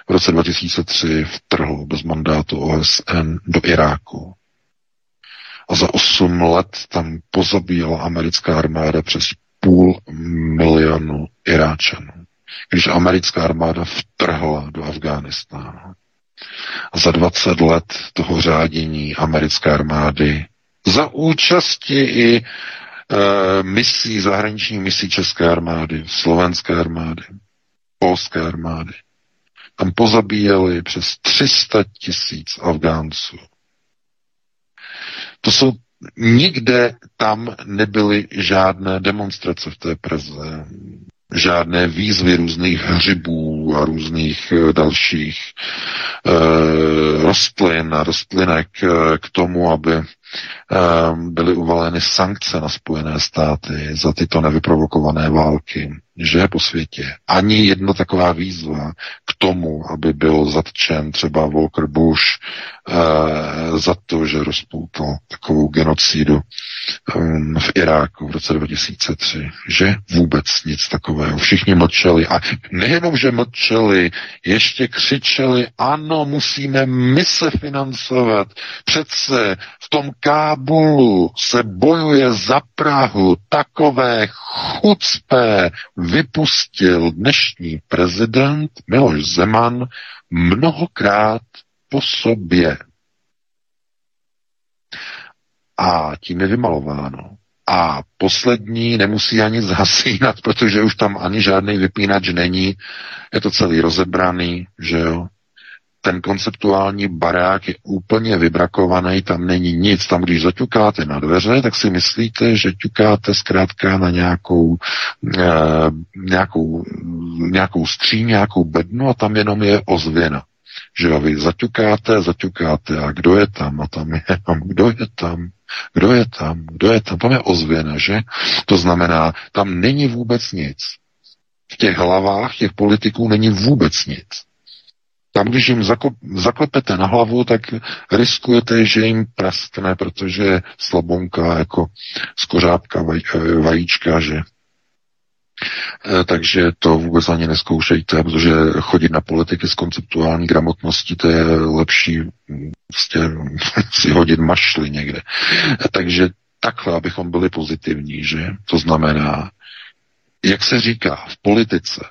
v roce 2003 vtrhl bez mandátu OSN do Iráku. A za 8 let tam pozabíjela americká armáda přes půl milionu Iráčanů. Když americká armáda vtrhla do Afghánistánu. A za 20 let toho řádění americké armády Za účasti i e, misí, zahraniční misí České armády, slovenské armády, polské armády. Tam pozabíjeli přes 300 tisíc Afgánců. To jsou nikde tam nebyly žádné demonstrace v té Praze žádné výzvy různých hřibů a různých eh, dalších e, rostlin a rostlinek e, k tomu, aby byly uvaleny sankce na Spojené státy za tyto nevyprovokované války že po světě. Ani jedna taková výzva k tomu, aby byl zatčen třeba Walker Bush e, za to, že rozpoutal takovou genocidu um, v Iráku v roce 2003. Že vůbec nic takového. Všichni mlčeli a nejenom, že mlčeli, ještě křičeli, ano, musíme my se financovat. Přece v tom Kábulu se bojuje za Prahu takové chucpé vypustil dnešní prezident Miloš Zeman mnohokrát po sobě. A tím je vymalováno. A poslední nemusí ani zhasínat, protože už tam ani žádný vypínač není. Je to celý rozebraný, že jo ten konceptuální barák je úplně vybrakovaný, tam není nic. Tam, když zaťukáte na dveře, tak si myslíte, že ťukáte zkrátka na nějakou, e, nějakou, nějakou skříň, nějakou bednu a tam jenom je ozvěna. Že vy zaťukáte, zaťukáte a kdo je tam a tam je tam, kdo je tam, kdo je tam, kdo je tam, tam je ozvěna, že? To znamená, tam není vůbec nic. V těch hlavách těch politiků není vůbec nic. Tam, když jim zaklepete na hlavu, tak riskujete, že jim praskne, protože slabonka jako skořápka vaj, eh, vajíčka, že eh, takže to vůbec ani neskoušejte, protože chodit na politiky s konceptuální gramotností, to je lepší prostě si hodit mašly někde. Takže takhle, abychom byli pozitivní, že? To znamená, jak se říká v politice,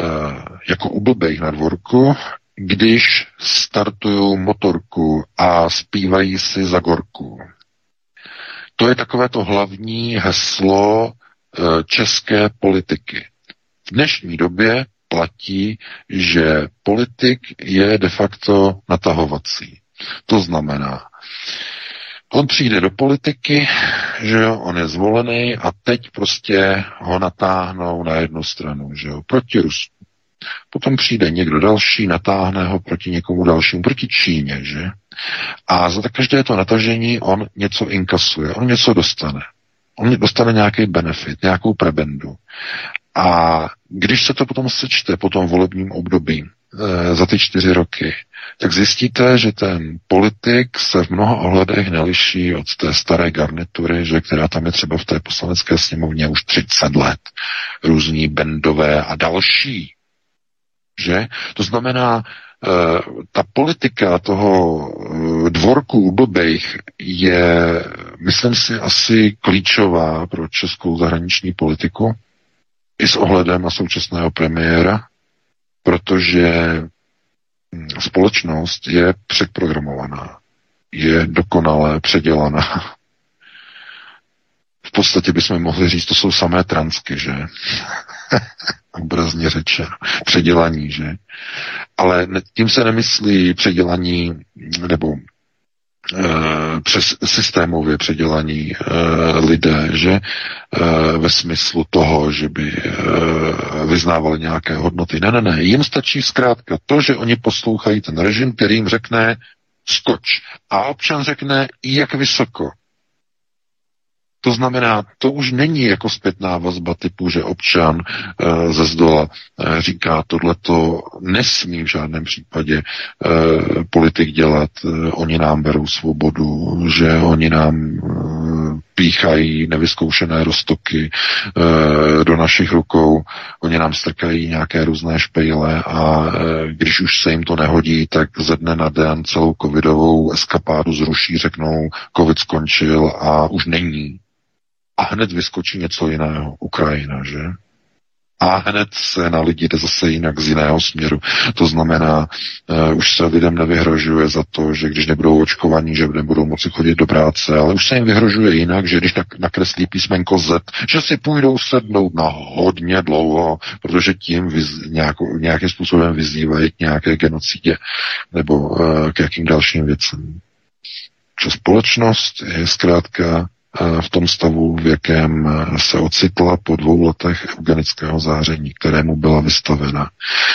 Eh, jako ublbej na dvorku, když startují motorku a zpívají si za gorku. To je takové to hlavní heslo eh, české politiky. V dnešní době platí, že politik je de facto natahovací. To znamená, On přijde do politiky, že jo, on je zvolený a teď prostě ho natáhnou na jednu stranu, že jo, proti Rusku. Potom přijde někdo další, natáhne ho proti někomu dalšímu, proti Číně, že? A za každé to natažení on něco inkasuje, on něco dostane. On dostane nějaký benefit, nějakou prebendu. A když se to potom sečte po tom volebním období, za ty čtyři roky, tak zjistíte, že ten politik se v mnoha ohledech neliší od té staré garnitury, že která tam je třeba v té poslanecké sněmovně už 30 let. Různí bendové a další. Že? To znamená, eh, ta politika toho eh, dvorku u blbejch je, myslím si, asi klíčová pro českou zahraniční politiku i s ohledem na současného premiéra, protože hm, společnost je předprogramovaná, je dokonale předělaná. V podstatě bychom mohli říct, to jsou samé transky, že? Obrazně řečeno. Předělaní, že? Ale tím se nemyslí předělaní nebo přes systémově předělaní e, lidé, že e, ve smyslu toho, že by vyznávali nějaké hodnoty. Ne, ne, ne, jim stačí zkrátka to, že oni poslouchají ten režim, který jim řekne skoč. A občan řekne, jak vysoko. To znamená, to už není jako zpětná vazba typu, že občan e, ze zdola e, říká, tohle to nesmí v žádném případě e, politik dělat, e, oni nám berou svobodu, že oni nám e, píchají nevyzkoušené roztoky e, do našich rukou, oni nám strkají nějaké různé špejle a e, když už se jim to nehodí, tak ze dne na den celou covidovou eskapádu zruší, řeknou, covid skončil a už není a hned vyskočí něco jiného. Ukrajina, že? a hned se na lidi jde zase jinak z jiného směru. To znamená, uh, už se lidem nevyhrožuje za to, že když nebudou očkovaní, že nebudou moci chodit do práce, ale už se jim vyhrožuje jinak, že když nakreslí písmenko Z, že si půjdou sednout na hodně dlouho, protože tím vyz, nějakou, nějakým způsobem vyzývají k nějaké genocidě nebo uh, k jakým dalším věcem. Že společnost je zkrátka v tom stavu, v jakém se ocitla po dvou letech eugenického záření, kterému byla vystavena.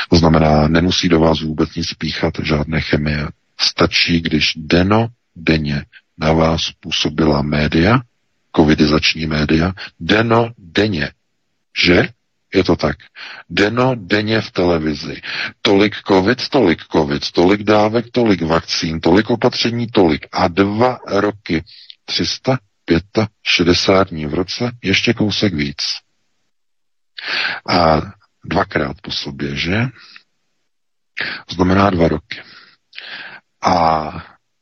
To znamená, nemusí do vás vůbec nic píchat, žádné chemie. Stačí, když deno, denně na vás působila média, covidizační média, deno, denně, že je to tak. Deno, denně v televizi. Tolik covid, tolik covid, tolik dávek, tolik vakcín, tolik opatření, tolik. A dva roky 300 65 dní v roce, ještě kousek víc. A dvakrát po sobě, že? Znamená dva roky. A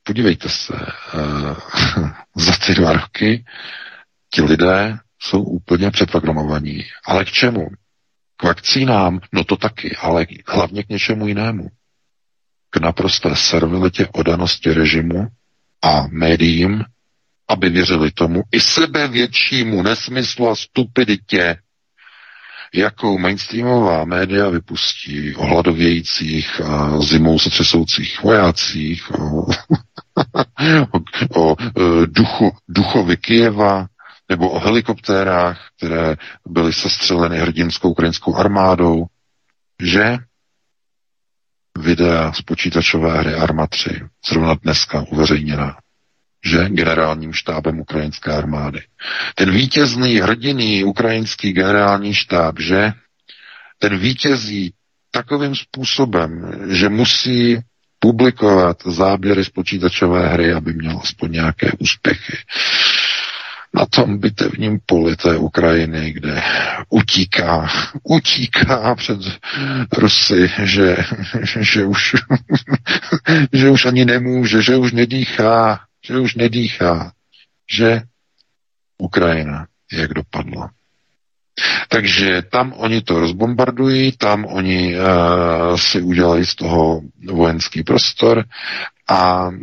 podívejte se, uh, za ty dva roky ti lidé jsou úplně přeprogramovaní. Ale k čemu? K vakcínám? No to taky, ale hlavně k něčemu jinému. K naprosté servilitě odanosti režimu a médiím aby věřili tomu i sebevětšímu nesmyslu a stupiditě, jakou mainstreamová média vypustí o hladovějících a zimou se třesoucích vojácích, o, o, o e, duchu, duchovi Kijeva, nebo o helikoptérách, které byly sestřeleny hrdinskou ukrajinskou armádou, že videa z počítačové hry Arma 3, zrovna dneska uveřejněná, že generálním štábem ukrajinské armády. Ten vítězný, hrdiný ukrajinský generální štáb, že ten vítězí takovým způsobem, že musí publikovat záběry z počítačové hry, aby měl aspoň nějaké úspěchy. Na tom bitevním poli té Ukrajiny, kde utíká, utíká před Rusy, že, že, už, že už ani nemůže, že už nedýchá, že už nedýchá, že Ukrajina, jak dopadla. Takže tam oni to rozbombardují, tam oni uh, si udělají z toho vojenský prostor a uh,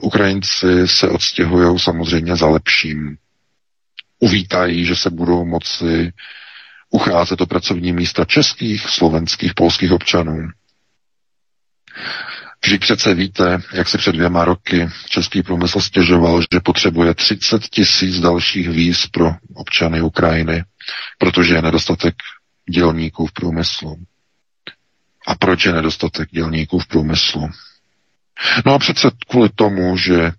Ukrajinci se odstěhují samozřejmě za lepším. Uvítají, že se budou moci ucházet o pracovní místa českých, slovenských, polských občanů. Vždyť přece víte, jak se před dvěma roky český průmysl stěžoval, že potřebuje 30 tisíc dalších víz pro občany Ukrajiny, protože je nedostatek dělníků v průmyslu. A proč je nedostatek dělníků v průmyslu? No a přece kvůli tomu, že e,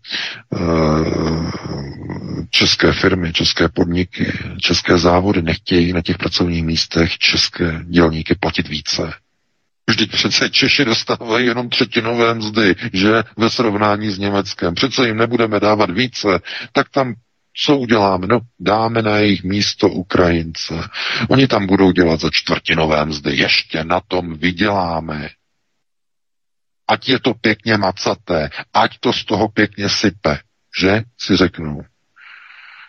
české firmy, české podniky, české závody nechtějí na těch pracovních místech české dělníky platit více. Vždyť přece Češi dostávají jenom třetinové mzdy, že ve srovnání s Německem. Přece jim nebudeme dávat více, tak tam co uděláme? No, dáme na jejich místo Ukrajince. Oni tam budou dělat za čtvrtinové mzdy. Ještě na tom vyděláme. Ať je to pěkně macaté, ať to z toho pěkně sype, že si řeknou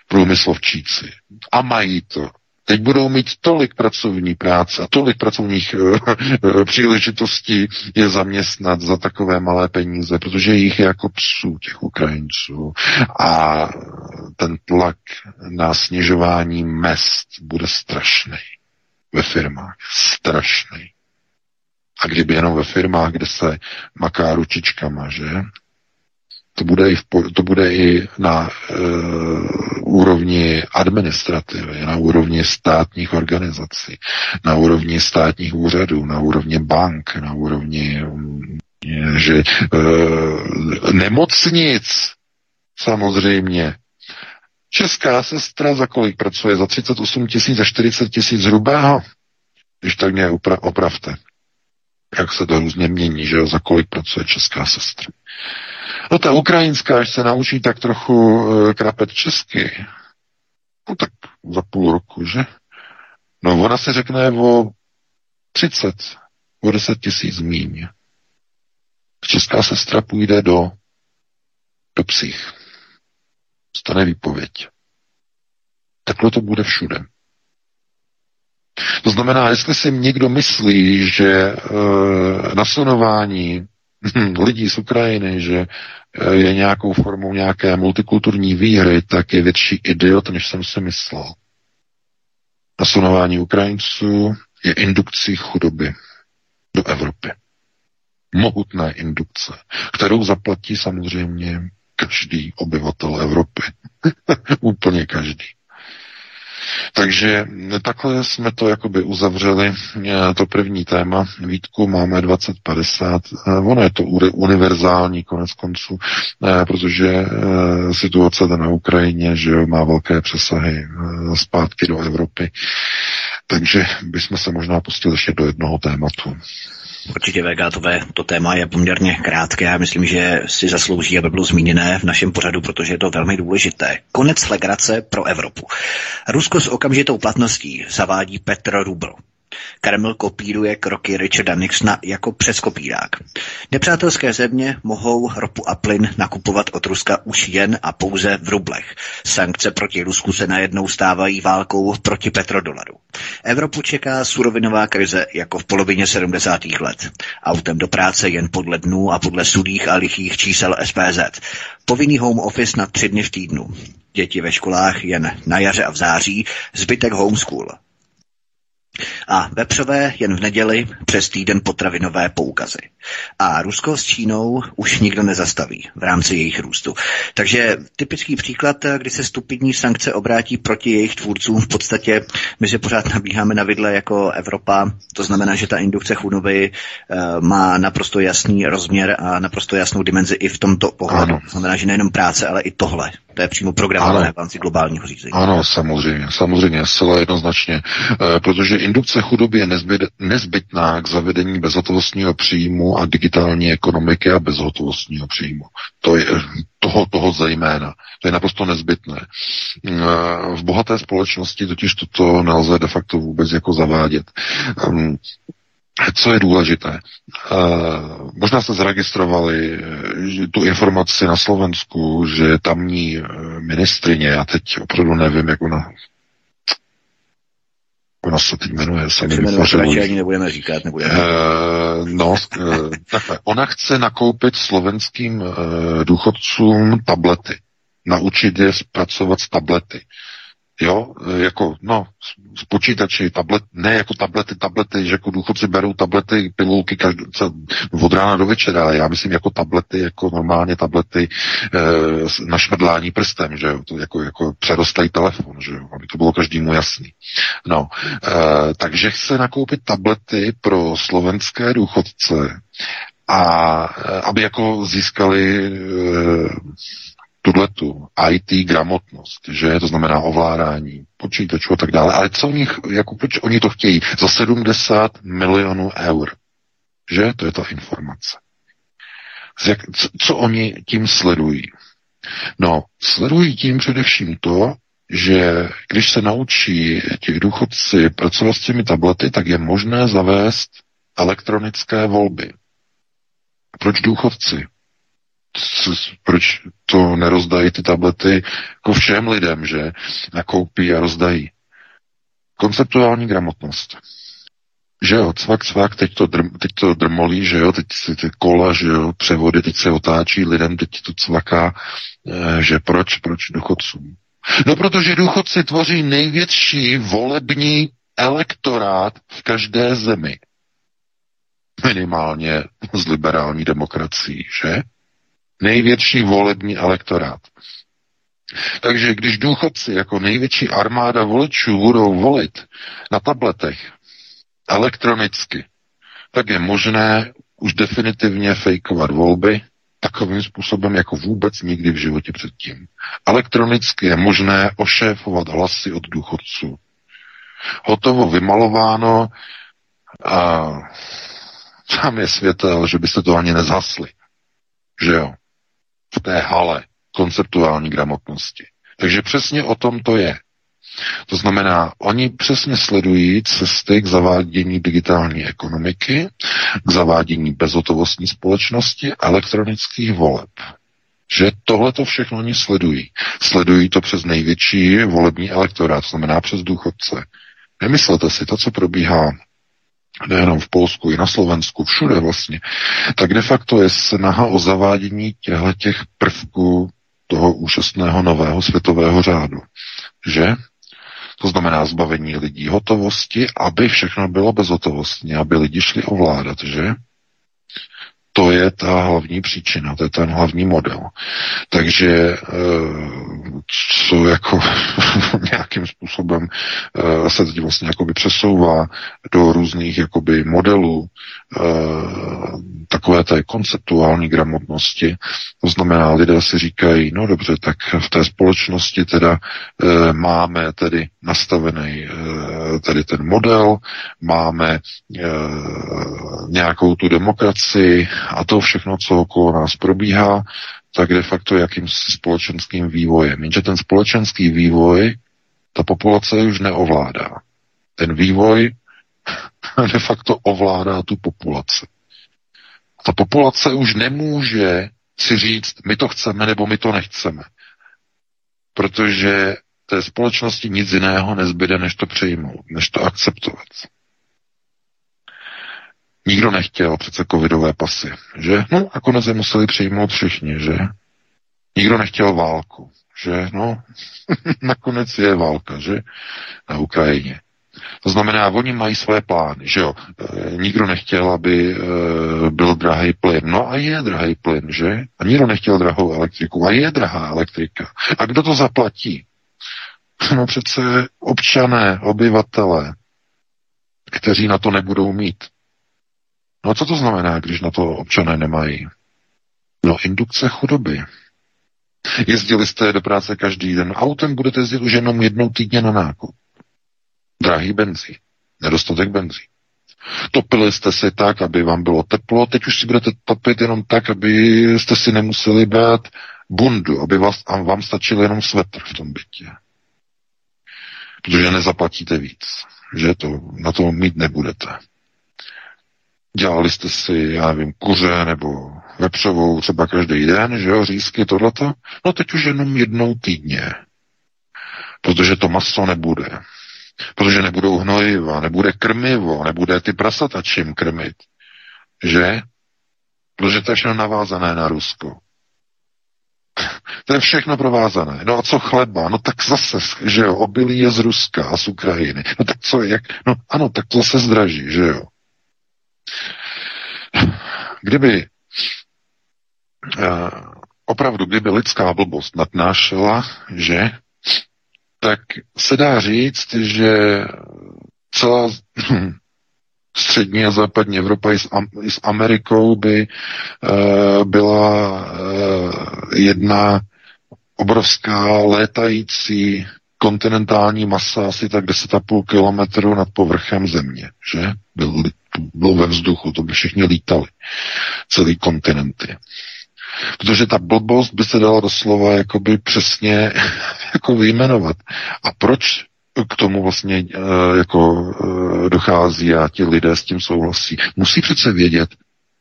průmyslovčíci. A mají to. Teď budou mít tolik pracovní práce a tolik pracovních uh, příležitostí je zaměstnat za takové malé peníze, protože jich je jako psů těch Ukrajinců. A ten tlak na snižování mest bude strašný ve firmách. Strašný. A kdyby jenom ve firmách, kde se maká ručičkama, že? To bude i, v, to bude i na e, úrovni administrativy, na úrovni státních organizací, na úrovni státních úřadů, na úrovni bank, na úrovni že e, nemocnic samozřejmě. Česká sestra za kolik pracuje? Za 38 tisíc, za 40 tisíc hrubého? Když tak mě opra- opravte. Jak se to různě mění, že za kolik pracuje česká sestra. No ta ukrajinská, až se naučí tak trochu e, krapet česky, no tak za půl roku, že? No ona se řekne o 30, o 10 tisíc míň. Česká sestra půjde do, do psích. Stane výpověď. Takhle to bude všude. To znamená, jestli si někdo myslí, že e, nasunování lidí z Ukrajiny, že e, je nějakou formou nějaké multikulturní výhry, tak je větší idiot, než jsem si myslel. Nasunování Ukrajinců je indukcí chudoby do Evropy. Mohutné indukce, kterou zaplatí samozřejmě každý obyvatel Evropy. Úplně každý. Takže takhle jsme to jakoby uzavřeli, eh, to první téma. Vítku máme 2050. Eh, ono je to univerzální konec konců, eh, protože situace na Ukrajině že má velké přesahy zpátky do Evropy. Takže bychom se možná pustili ještě do jednoho tématu. Určitě Vegátové, to téma je poměrně krátké a myslím, že si zaslouží, aby bylo zmíněné v našem pořadu, protože je to velmi důležité. Konec legrace pro Evropu. Rusko s okamžitou platností zavádí Petr Rubl. Kreml kopíruje kroky Richarda Nixona jako přes kopírák. Nepřátelské země mohou ropu a plyn nakupovat od Ruska už jen a pouze v rublech. Sankce proti Rusku se najednou stávají válkou proti petrodolaru. Evropu čeká surovinová krize jako v polovině 70. let. Autem do práce jen podle dnů a podle sudých a lichých čísel SPZ. Povinný home office na tři dny v týdnu. Děti ve školách jen na jaře a v září, zbytek homeschool. A vepřové jen v neděli přes týden potravinové poukazy. A Rusko s Čínou už nikdo nezastaví v rámci jejich růstu. Takže typický příklad, kdy se stupidní sankce obrátí proti jejich tvůrcům, v podstatě my se pořád nabíháme na vidle jako Evropa, to znamená, že ta indukce chudoby uh, má naprosto jasný rozměr a naprosto jasnou dimenzi i v tomto pohledu. To znamená, že nejenom práce, ale i tohle to je přímo programované v rámci globálního řízení. Ano, samozřejmě, samozřejmě, zcela jednoznačně, e, protože indukce chudoby je nezbyt, nezbytná k zavedení bezhotovostního příjmu a digitální ekonomiky a bezhotovostního příjmu. To je toho, toho zejména. To je naprosto nezbytné. E, v bohaté společnosti totiž toto nelze de facto vůbec jako zavádět. Ehm, co je důležité? Uh, možná jste zaregistrovali uh, tu informaci na Slovensku, že tamní uh, ministrině, já teď opravdu nevím, jak ona ona se teď jmenuje, se mi radši nebudeme říkat, nebudeme. Uh, no, uh, takhle. Ona chce nakoupit slovenským uh, důchodcům tablety. Naučit je zpracovat s tablety. Jo, jako, no, z počítači, tablet, ne jako tablety, tablety, že jako důchodci berou tablety, pilulky každou, od rána do večera, ale já myslím jako tablety, jako normálně tablety e, na šmrdlání prstem, že jo, to jako, jako přerostlají telefon, že jo, aby to bylo každému jasný. No, e, takže chce nakoupit tablety pro slovenské důchodce a e, aby jako získali e, tuhletu IT gramotnost, že to znamená ovládání počítačů a tak dále. Ale co oni, jako proč oni to chtějí? Za 70 milionů eur. Že? To je ta informace. Jak, co, co oni tím sledují? No, sledují tím především to, že když se naučí těch důchodci pracovat s těmi tablety, tak je možné zavést elektronické volby. Proč důchodci? Proč to nerozdají ty tablety jako všem lidem, že nakoupí a rozdají. Konceptuální gramotnost. Že jo, cvak, cvak, teď to, drm, teď to drmolí, že jo, teď si ty kola, že jo, převody, teď se otáčí lidem, teď to cvaká, e, že proč, proč důchodcům. No protože důchodci tvoří největší volební elektorát v každé zemi. Minimálně z liberální demokracií, že? Největší volební elektorát. Takže když důchodci jako největší armáda voličů budou volit na tabletech elektronicky, tak je možné už definitivně fejkovat volby takovým způsobem jako vůbec nikdy v životě předtím. Elektronicky je možné ošéfovat hlasy od důchodců. Hotovo vymalováno a tam je světel, že byste to ani nezhasli. Že jo? V té hale konceptuální gramotnosti. Takže přesně o tom to je. To znamená, oni přesně sledují cesty k zavádění digitální ekonomiky, k zavádění bezhotovostní společnosti elektronických voleb. Že tohle to všechno oni sledují. Sledují to přes největší volební elektorát, to znamená přes důchodce. Nemyslete si, to, co probíhá nejenom v Polsku, i na Slovensku, všude vlastně, tak de facto je snaha o zavádění těchto těch prvků toho úžasného nového světového řádu. Že? To znamená zbavení lidí hotovosti, aby všechno bylo bezhotovostní, aby lidi šli ovládat, že? To je ta hlavní příčina, to je ten hlavní model. Takže eh, co jako nějakým způsobem eh, se teď vlastně jakoby přesouvá do různých jakoby modelů eh, takové té konceptuální gramotnosti. To znamená, lidé si říkají, no dobře, tak v té společnosti teda máme tedy nastavený tedy ten model, máme nějakou tu demokracii, a to všechno, co okolo nás probíhá, tak de facto jakým společenským vývojem. Jenže ten společenský vývoj ta populace už neovládá. Ten vývoj de facto ovládá tu populaci. Ta populace už nemůže si říct, my to chceme nebo my to nechceme. Protože té společnosti nic jiného nezbyde, než to přijmout, než to akceptovat. Nikdo nechtěl přece covidové pasy, že? No, nakonec je museli přijmout všichni, že? Nikdo nechtěl válku, že? No, nakonec je válka, že? Na Ukrajině. To znamená, oni mají své plány, že jo? E, nikdo nechtěl, aby e, byl drahý plyn. No a je drahý plyn, že? A nikdo nechtěl drahou elektriku. A je drahá elektrika. A kdo to zaplatí? No přece občané, obyvatele, kteří na to nebudou mít. No a co to znamená, když na to občané nemají? No, indukce chudoby. Jezdili jste do práce každý den. Autem budete jezdit už jenom jednou týdně na nákup. Drahý benzín. Nedostatek benzín. Topili jste si tak, aby vám bylo teplo, teď už si budete topit jenom tak, aby jste si nemuseli brát bundu, aby vás, a vám stačil jenom svetr v tom bytě. Protože nezaplatíte víc, že to na to mít nebudete. Dělali jste si, já nevím, kuře nebo vepřovou třeba každý den, že jo, řízky, tohleto. No teď už jenom jednou týdně. Protože to maso nebude. Protože nebudou hnojiva, nebude krmivo, nebude ty prasata čím krmit. Že? Protože to je všechno navázané na Rusko. To je všechno provázané. No a co chleba? No tak zase, že jo, obilí je z Ruska a z Ukrajiny. No tak co, jak? No ano, tak to se zdraží, že jo. Kdyby uh, opravdu, kdyby lidská blbost nadnášela, že, tak se dá říct, že celá střední a západní Evropa i s, Amerikou by uh, byla uh, jedna obrovská létající kontinentální masa asi tak 10,5 kilometru nad povrchem země, že? Byl, bylo ve vzduchu, to by všichni lítali. Celý kontinenty. Protože ta blbost by se dala doslova jakoby přesně jako vyjmenovat. A proč k tomu vlastně uh, jako uh, dochází a ti lidé s tím souhlasí? Musí přece vědět,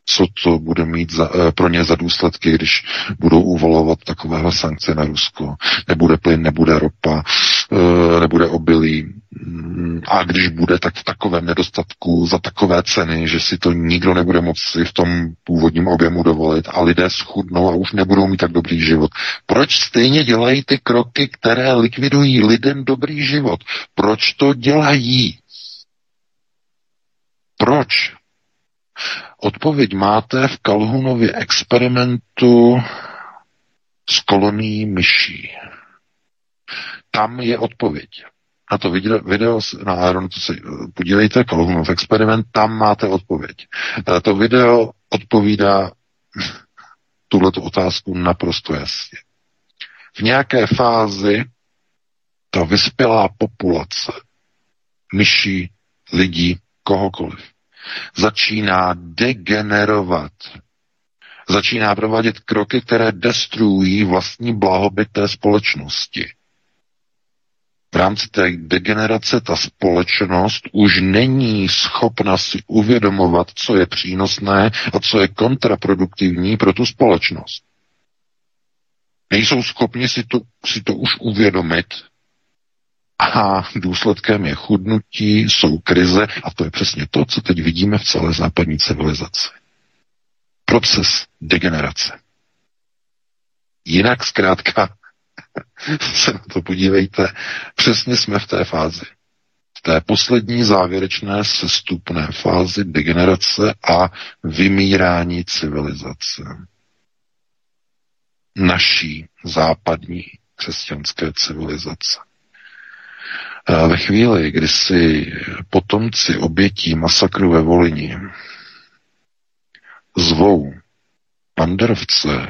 co to bude mít za, eh, pro ně za důsledky, když budou uvalovat takovéhle sankce na Rusko. Nebude plyn, nebude ropa, eh, nebude obilí. Mm, a když bude, tak v takovém nedostatku za takové ceny, že si to nikdo nebude moci v tom původním objemu dovolit a lidé schudnou a už nebudou mít tak dobrý život. Proč stejně dělají ty kroky, které likvidují lidem dobrý život? Proč to dělají? Proč? Odpověď máte v Kalhunově experimentu s kolonií myší. Tam je odpověď. Na to video, na Aaron, to se podívejte, Kalhunov experiment, tam máte odpověď. E, to video odpovídá tuhleto otázku naprosto jasně. V nějaké fázi ta vyspělá populace myší, lidí, kohokoliv, začíná degenerovat. Začíná provádět kroky, které destruují vlastní blahobyt té společnosti. V rámci té degenerace ta společnost už není schopna si uvědomovat, co je přínosné a co je kontraproduktivní pro tu společnost. Nejsou schopni si to, si to už uvědomit A důsledkem je chudnutí, jsou krize a to je přesně to, co teď vidíme v celé západní civilizaci. Proces degenerace. Jinak zkrátka se na to podívejte, přesně jsme v té fázi. V té poslední závěrečné sestupné fázi degenerace a vymírání civilizace. Naší západní křesťanské civilizace. Ve chvíli, kdy si potomci obětí masakru ve Volini zvou panderovce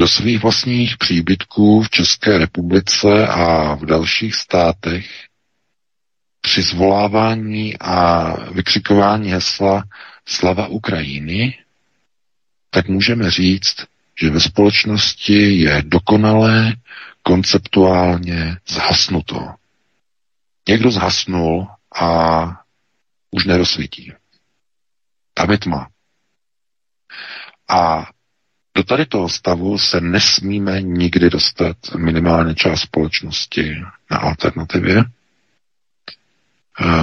do svých vlastních příbytků v České republice a v dalších státech při zvolávání a vykřikování hesla Slava Ukrajiny, tak můžeme říct, že ve společnosti je dokonalé konceptuálně zhasnuto. Někdo zhasnul a už nerozsvítí. Tam je tma. A do tady toho stavu se nesmíme nikdy dostat minimálně část společnosti na alternativě,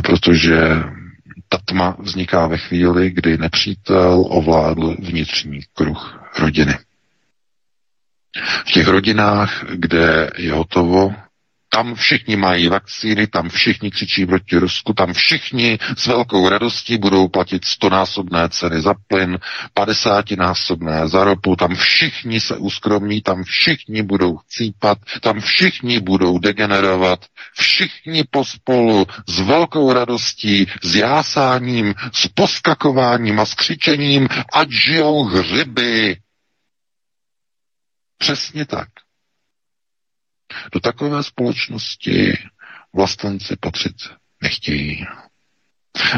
protože ta tma vzniká ve chvíli, kdy nepřítel ovládl vnitřní kruh rodiny. V těch rodinách, kde je hotovo, tam všichni mají vakcíny, tam všichni křičí proti Rusku, tam všichni s velkou radostí budou platit stonásobné ceny za plyn, 50násobné za ropu, tam všichni se uskromí, tam všichni budou chcípat, tam všichni budou degenerovat, všichni pospolu s velkou radostí, s jásáním, s poskakováním a s křičením, ať žijou hřiby. Přesně tak. Do takové společnosti vlastenci patřit nechtějí.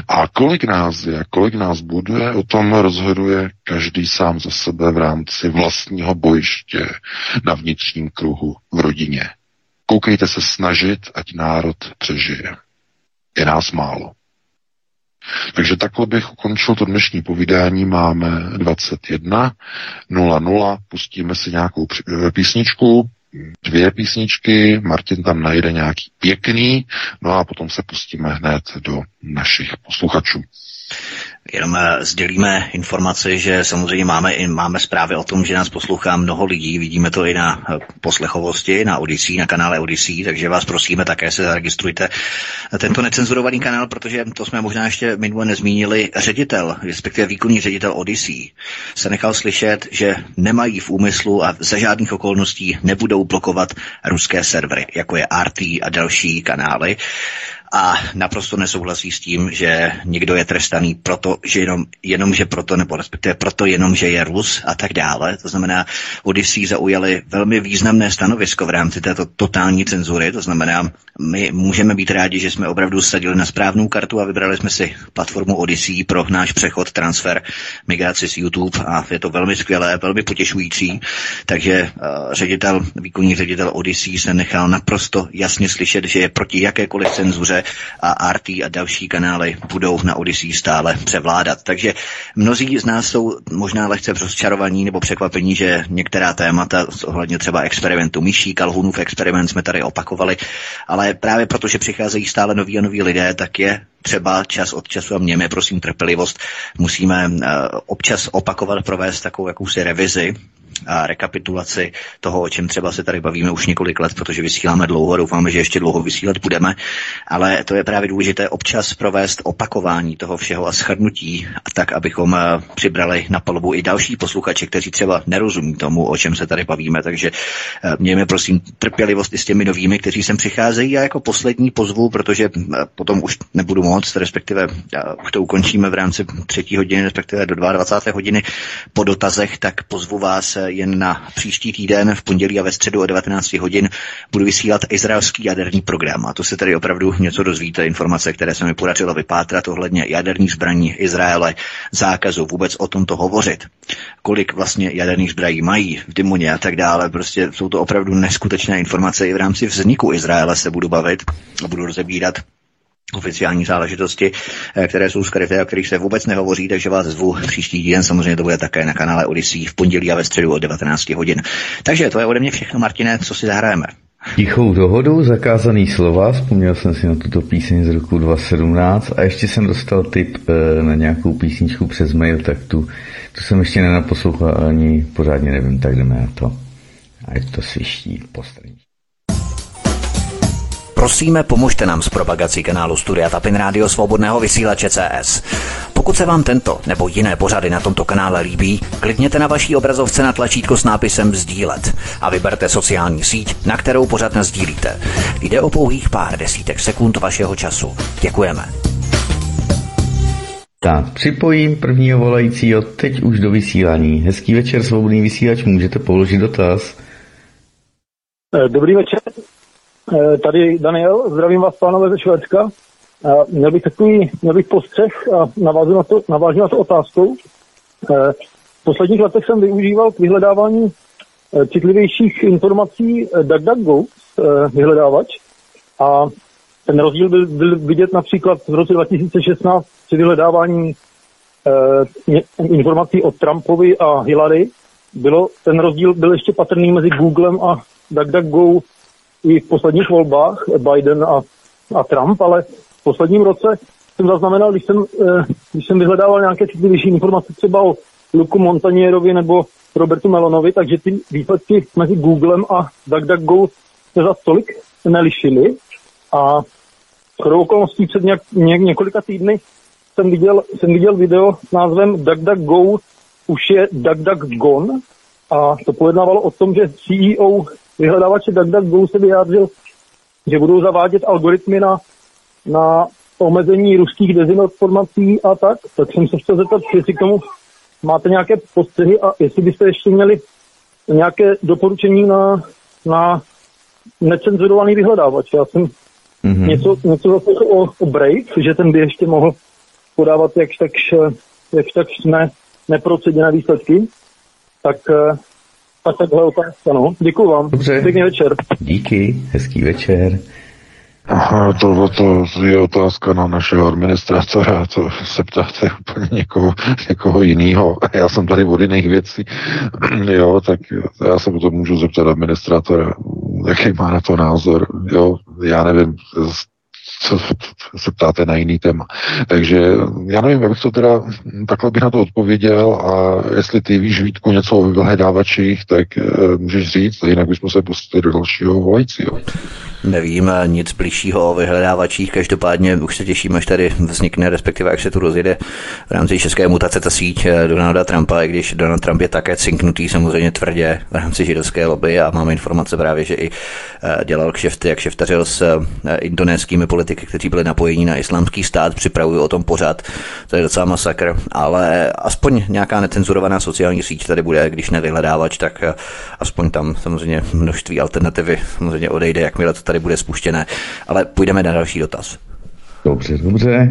A kolik nás je, kolik nás buduje, o tom rozhoduje každý sám za sebe v rámci vlastního bojiště na vnitřním kruhu v rodině. Koukejte se snažit, ať národ přežije. Je nás málo. Takže takhle bych ukončil to dnešní povídání. Máme 21.00, pustíme si nějakou písničku, dvě písničky, Martin tam najde nějaký pěkný, no a potom se pustíme hned do našich posluchačů. Jenom eh, sdělíme informaci, že samozřejmě máme, máme zprávy o tom, že nás poslouchá mnoho lidí, vidíme to i na eh, poslechovosti, na Odyssey, na kanále Odyssey, takže vás prosíme také se zaregistrujte tento necenzurovaný kanál, protože to jsme možná ještě minule nezmínili. Ředitel, respektive výkonný ředitel Odyssey, se nechal slyšet, že nemají v úmyslu a za žádných okolností nebudou blokovat ruské servery, jako je RT a další kanály a naprosto nesouhlasí s tím, že někdo je trestaný proto, že jenom, jenom že proto, nebo respektive proto jenom, že je Rus a tak dále. To znamená, Odyssey zaujali velmi významné stanovisko v rámci této totální cenzury. To znamená, my můžeme být rádi, že jsme opravdu sadili na správnou kartu a vybrali jsme si platformu Odyssey pro náš přechod, transfer, migraci z YouTube a je to velmi skvělé, velmi potěšující. Takže uh, ředitel, výkonní ředitel Odyssey se nechal naprosto jasně slyšet, že je proti jakékoliv cenzuře a RT a další kanály budou na Odyssey stále převládat. Takže mnozí z nás jsou možná lehce rozčarovaní nebo překvapení, že některá témata ohledně třeba experimentu myší, kalhunův experiment jsme tady opakovali, ale právě protože přicházejí stále noví a noví lidé, tak je třeba čas od času a mějme prosím trpělivost. Musíme uh, občas opakovat, provést takovou jakousi revizi rekapitulaci toho, o čem třeba se tady bavíme už několik let, protože vysíláme dlouho, doufáme, že ještě dlouho vysílat budeme, ale to je právě důležité občas provést opakování toho všeho a shrnutí, tak abychom eh, přibrali na palubu i další posluchače, kteří třeba nerozumí tomu, o čem se tady bavíme, takže eh, mějme prosím trpělivost i s těmi novými, kteří sem přicházejí a jako poslední pozvu, protože eh, potom už nebudu moc, respektive už to ukončíme v rámci třetí hodiny, respektive do 22. hodiny po dotazech, tak pozvu vás jen na příští týden v pondělí a ve středu o 19 hodin budu vysílat izraelský jaderný program. A to se tady opravdu něco dozvíte, informace, které se mi podařilo vypátrat ohledně jaderných zbraní Izraele, zákazu vůbec o tomto hovořit. Kolik vlastně jaderných zbraní mají v Dimoně a tak dále. Prostě jsou to opravdu neskutečné informace. I v rámci vzniku Izraele se budu bavit a budu rozebírat oficiální záležitosti, eh, které jsou skryté, o kterých se vůbec nehovoří, takže vás zvu příští týden, samozřejmě to bude také na kanále Odyssey v pondělí a ve středu od 19 hodin. Takže to je ode mě všechno, Martine, co si zahrajeme. Tichou dohodu, zakázaný slova, vzpomněl jsem si na tuto píseň z roku 2017 a ještě jsem dostal tip e, na nějakou písničku přes mail, tak tu, tu jsem ještě nenaposlouchal ani pořádně nevím, tak jdeme na to. Ať to sviští postraní. Prosíme, pomožte nám s propagací kanálu Studia Tapin Rádio Svobodného vysílače CS. Pokud se vám tento nebo jiné pořady na tomto kanále líbí, klikněte na vaší obrazovce na tlačítko s nápisem Sdílet a vyberte sociální síť, na kterou pořád sdílíte. Jde o pouhých pár desítek sekund vašeho času. Děkujeme. Tak, připojím prvního volajícího teď už do vysílání. Hezký večer, svobodný vysílač, můžete položit dotaz. Dobrý večer, Eh, tady Daniel, zdravím vás pánové ze Švédska. Eh, měl bych takový, měl bych postřeh a navážu na to, navážu na to otázkou. Eh, v posledních letech jsem využíval k vyhledávání citlivějších informací DuckDuckGo, vyhledávač, a ten rozdíl byl, byl vidět například v roce 2016 při vyhledávání informací o Trumpovi a Hillary. Bylo, ten rozdíl byl ještě patrný mezi Googlem a DuckDuckGo i v posledních volbách Biden a, a Trump, ale v posledním roce jsem zaznamenal, když jsem, eh, když jsem vyhledával nějaké citlivější informace třeba o Luku Montanierovi nebo Robertu Melonovi, takže ty výsledky mezi Googlem a DuckDuckGo se za tolik nelišily. A pro okolností před něk, ně, několika týdny jsem viděl, jsem viděl video s názvem DuckDuckGo už je DuckDuckGone a to pojednávalo o tom, že CEO vyhledávače DuckDuckGo se vyjádřil, že budou zavádět algoritmy na, na omezení ruských dezinformací a tak. Tak jsem se chtěl zeptat, jestli k tomu máte nějaké postřehy a jestli byste ještě měli nějaké doporučení na, na necenzurovaný vyhledávač. Já jsem mm-hmm. něco, něco zase o, o Brave, že ten by ještě mohl podávat jakž tak, jakž tak ne, neproceděné výsledky. Tak eh, a takhle otázka, no. Děkuji vám. Dobře. Pěkný večer. Díky, hezký večer. Aha, to, to je otázka na našeho administrátora, to se ptáte úplně někoho, někoho jiného. Já jsem tady od jiných věcí, jo, tak já se potom můžu zeptat administrátora, jaký má na to názor, jo, já nevím, co se ptáte na jiný téma. Takže já nevím, jak bych to teda, takhle bych na to odpověděl a jestli ty víš Vítku něco o vyhledávačích, tak e, můžeš říct, jinak bychom se pustili do dalšího volajícího. Nevím nic blížšího o vyhledávačích, každopádně už se těším, až tady vznikne, respektive jak se tu rozjede v rámci české mutace ta síť eh, Donalda Trumpa, i když Donald Trump je také cinknutý samozřejmě tvrdě v rámci židovské lobby a máme informace právě, že i eh, dělal kšefty, jak šeftařil s eh, indonéskými politiky, kteří byli napojení na islámský stát, připravují o tom pořád, to je docela masakr, ale aspoň nějaká necenzurovaná sociální síť tady bude, když nevyhledávač, tak aspoň tam samozřejmě množství alternativy samozřejmě odejde, jakmile to tady bude spuštěné. Ale půjdeme na další dotaz. Dobře, dobře.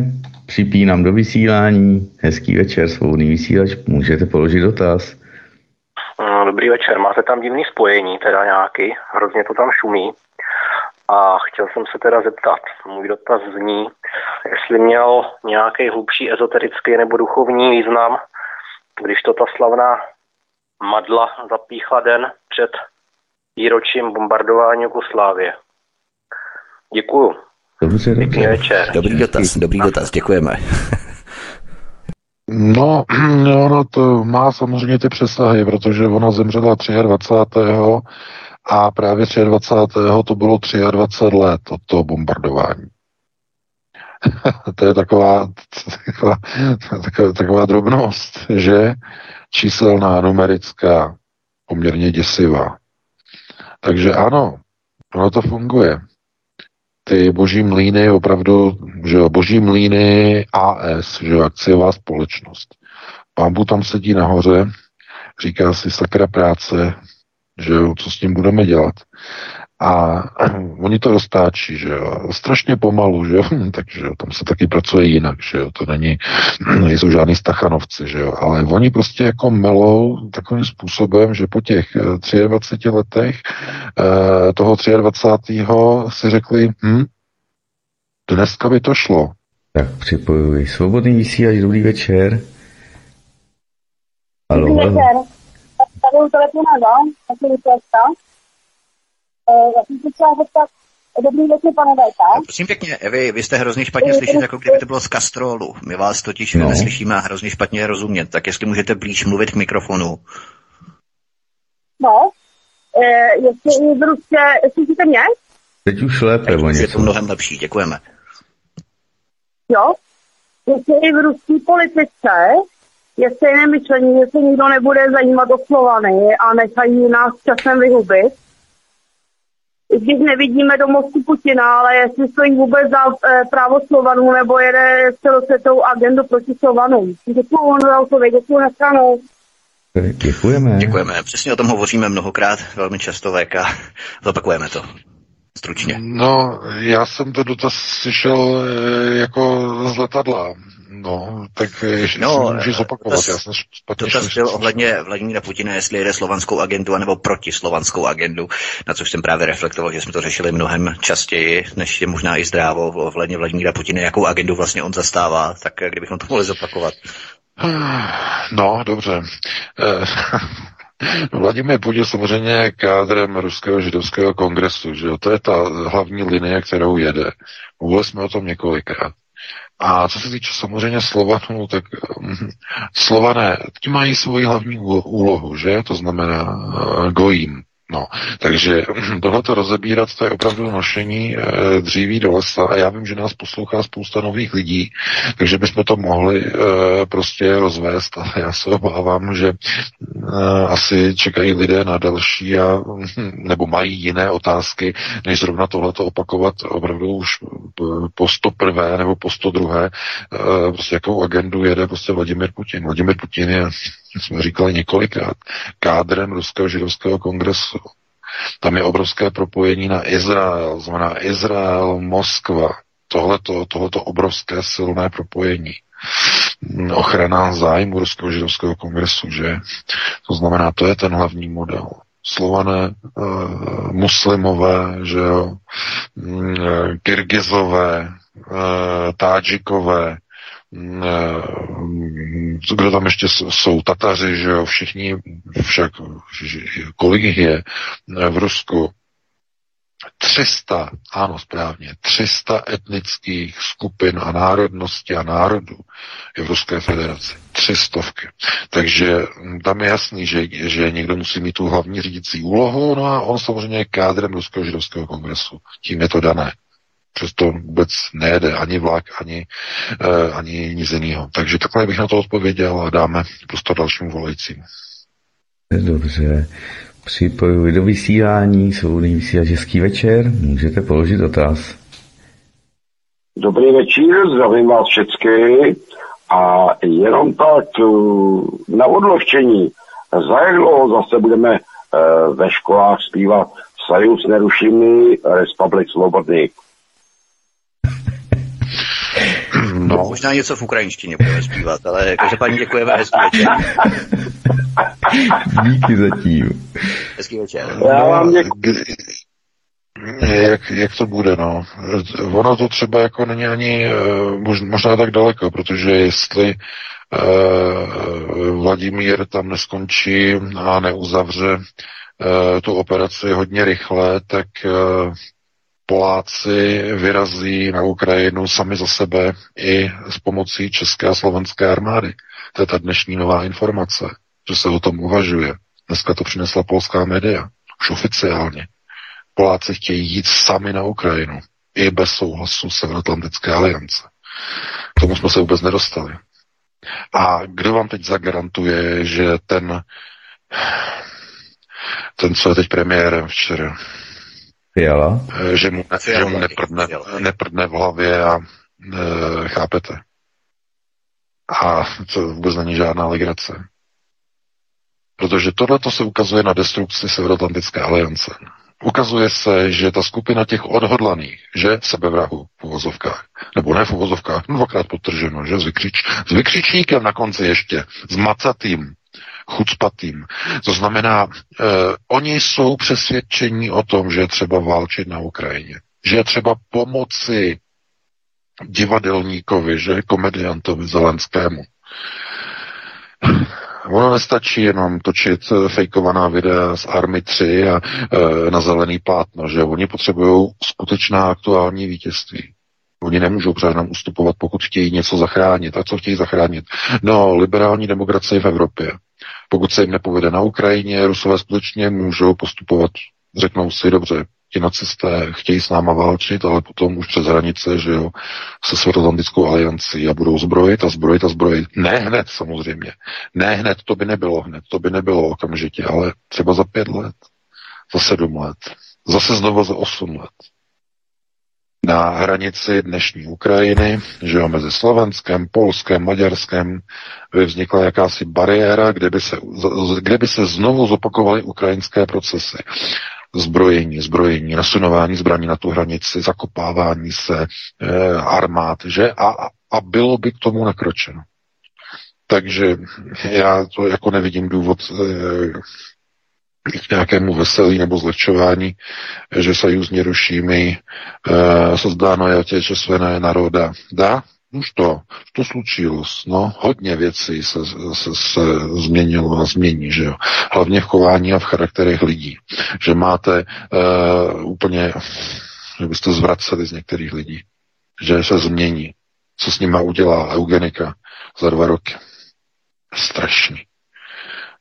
Připínám do vysílání. Hezký večer, svobodný vysílač. Můžete položit dotaz. No, dobrý večer, máte tam divný spojení, teda nějaký, hrozně to tam šumí. A chtěl jsem se teda zeptat, můj dotaz zní, jestli měl nějaký hlubší ezoterický nebo duchovní význam, když to ta slavná madla zapíchla den před výročím bombardování Jugoslávie. Děkuju. Dobře, Pěkný večer. Dobrý dotaz, dobrý dotaz, děkujeme. No, no, no, to má samozřejmě ty přesahy, protože ona zemřela 23. a právě 23. to bylo 23 let od toho bombardování. to je taková, taková, taková, taková drobnost, že číselná, numerická, poměrně děsivá. Takže ano, ono to funguje ty boží mlýny, opravdu, že jo, boží mlýny AS, že jo, akciová společnost. Pán tam sedí nahoře, říká si sakra práce, že jo, co s tím budeme dělat. A oni to roztáčí, že jo, strašně pomalu, že jo, takže jo, tam se taky pracuje jinak, že jo, to není, nejsou žádný stachanovci, že jo, ale oni prostě jako melou takovým způsobem, že po těch 23 eh, letech eh, toho 23. si řekli, hm, dneska by to šlo. Tak připojuji. Svobodný vysílač, dobrý večer. Halo, dobrý večer. Tady u telefonu, no, zeptat, Dobrý večer, pane VK. Prosím pěkně, vy, vy jste hrozně špatně slyšet, jako kdyby to bylo z kastrolu. My vás totiž no. neslyšíme a hrozně špatně rozumět. Tak jestli můžete blíž mluvit k mikrofonu. No, e, jestli v Rusě, slyšíte mě? Teď už lépe, Je to mnohem lepší, děkujeme. Jo, jestli i v ruské politice je stejné myšlení, že se nikdo nebude zajímat o Slovany a nechají nás časem vyhubit, když nevidíme do mostu Putina, ale jestli stojí vůbec za e, právo Slovanů nebo jede celosvětovou agendu proti Slovanům. Děkuji za odpověď, děkuji na stranu. Děkujeme. Děkujeme. Přesně o tom hovoříme mnohokrát, velmi často VK. Zopakujeme to. Stručně. No, já jsem to dotaz slyšel e, jako z letadla. No, tak ještě no, můžu zopakovat. Dotaz, já jsem dotaz byl ohledně Vladimíra Putina, jestli jede slovanskou agendu anebo proti slovanskou agendu, na což jsem právě reflektoval, že jsme to řešili mnohem častěji, než je možná i zdrávo ohledně Vladimíra Putina, jakou agendu vlastně on zastává, tak kdybychom to mohli zopakovat. No, dobře. Eh, Vladimír Putin samozřejmě je kádrem Ruského židovského kongresu, že jo? To je ta hlavní linie, kterou jede. Mluvili jsme o tom několikrát. A co se týče samozřejmě Slovanů, tak um, Slované, ti mají svoji hlavní úlohu, že? To znamená uh, gojím. No, takže tohleto rozebírat, to je opravdu nošení e, dříví do lesa a já vím, že nás poslouchá spousta nových lidí, takže bychom to mohli e, prostě rozvést, ale já se obávám, že e, asi čekají lidé na další a, nebo mají jiné otázky, než zrovna tohleto opakovat opravdu už po sto prvé nebo po sto druhé, e, prostě jakou agendu jede prostě Vladimir Putin. Vladimir Putin je jsme říkali několikrát, kádrem Ruského židovského kongresu. Tam je obrovské propojení na Izrael, znamená Izrael, Moskva, tohleto, tohleto obrovské silné propojení. Ochrana zájmu Ruského židovského kongresu, že? To znamená, to je ten hlavní model. Slované, e, muslimové, že jo, e, Kyrgyzové, e, Tádžikové, Mm, kdo tam ještě jsou, Tataři, že jo, všichni, však kolik jich je v Rusku, 300, ano správně, 300 etnických skupin a národností a národů je v Ruské federaci. Tři stovky. Takže tam je jasný, že, že někdo musí mít tu hlavní řídící úlohu, no a on samozřejmě je kádrem Ruského židovského kongresu. Tím je to dané přesto vůbec nejede ani vlak, ani, uh, ani nic jiného. Takže takhle bych na to odpověděl a dáme prostě dalšímu volajícímu. Dobře. Připojuji do vysílání, svobodný vysílač Český večer. Můžete položit dotaz. Dobrý večer, zdravím vás všechny. A jenom tak eh, na odlohčení. Za zase budeme uh, ve školách zpívat Sajus nerušimý, Republik svobodný. No. Možná něco v ukrajinštině budeme zpívat, ale každopádně děkujeme, hezký večer. Díky zatím. Hezký večer. Já vám děkuji. Jak, jak to bude, no. Ono to třeba jako není ani eh, možná tak daleko, protože jestli uh, Vladimír tam neskončí a neuzavře uh, tu operaci hodně rychle, tak uh, Poláci vyrazí na Ukrajinu sami za sebe i s pomocí české a slovenské armády. To je ta dnešní nová informace, že se o tom uvažuje. Dneska to přinesla polská média, už oficiálně. Poláci chtějí jít sami na Ukrajinu, i bez souhlasu Severoatlantické aliance. K tomu jsme se vůbec nedostali. A kdo vám teď zagarantuje, že ten, ten co je teď premiérem včera, Fiala? Eh, že mu, že mu neprdne, neprdne v hlavě a e, chápete. A to vůbec není žádná legrace. Protože tohle se ukazuje na destrukci Severoatlantické aliance. Ukazuje se, že ta skupina těch odhodlaných, že sebevrahu v uvozovkách, nebo ne v uvozovkách, dvakrát potrženo, že s, vykřič, s vykřičníkem na konci ještě, s macatým, chucpatým. To znamená, eh, oni jsou přesvědčení o tom, že je třeba válčit na Ukrajině. Že je třeba pomoci divadelníkovi, že komediantovi Zelenskému. Ono nestačí jenom točit eh, fejkovaná videa z Army 3 a e, na zelený plátno, že oni potřebují skutečná aktuální vítězství. Oni nemůžou před nám ustupovat, pokud chtějí něco zachránit. A co chtějí zachránit? No, liberální demokracie v Evropě. Pokud se jim nepovede na Ukrajině, Rusové skutečně můžou postupovat, řeknou si, dobře, ti nacisté chtějí s náma válčit, ale potom už přes hranice, že jo, se Světoatlantickou aliancí a budou zbrojit a zbrojit a zbrojit. Ne hned samozřejmě. Ne hned, to by nebylo hned, to by nebylo okamžitě, ale třeba za pět let, za sedm let, zase znovu za osm let. Na hranici dnešní Ukrajiny, že jo, mezi Slovenskem, Polskem, Maďarskem, by vznikla jakási bariéra, kde by se, kde by se znovu zopakovaly ukrajinské procesy zbrojení, zbrojení, nasunování zbraní na tu hranici, zakopávání se e, armád, že? A, a bylo by k tomu nakročeno. Takže já to jako nevidím důvod e, k nějakému veselí nebo zlehčování, že se jí rušíme, e, sozdáno je otečesvené národa. Dá? Už to, to slučilo. No, hodně věcí se, se, se změnilo a změní, že jo. Hlavně v chování a v charakterech lidí. Že máte uh, úplně, že byste zvraceli z některých lidí. Že se změní. Co s nima udělá eugenika za dva roky. Strašný.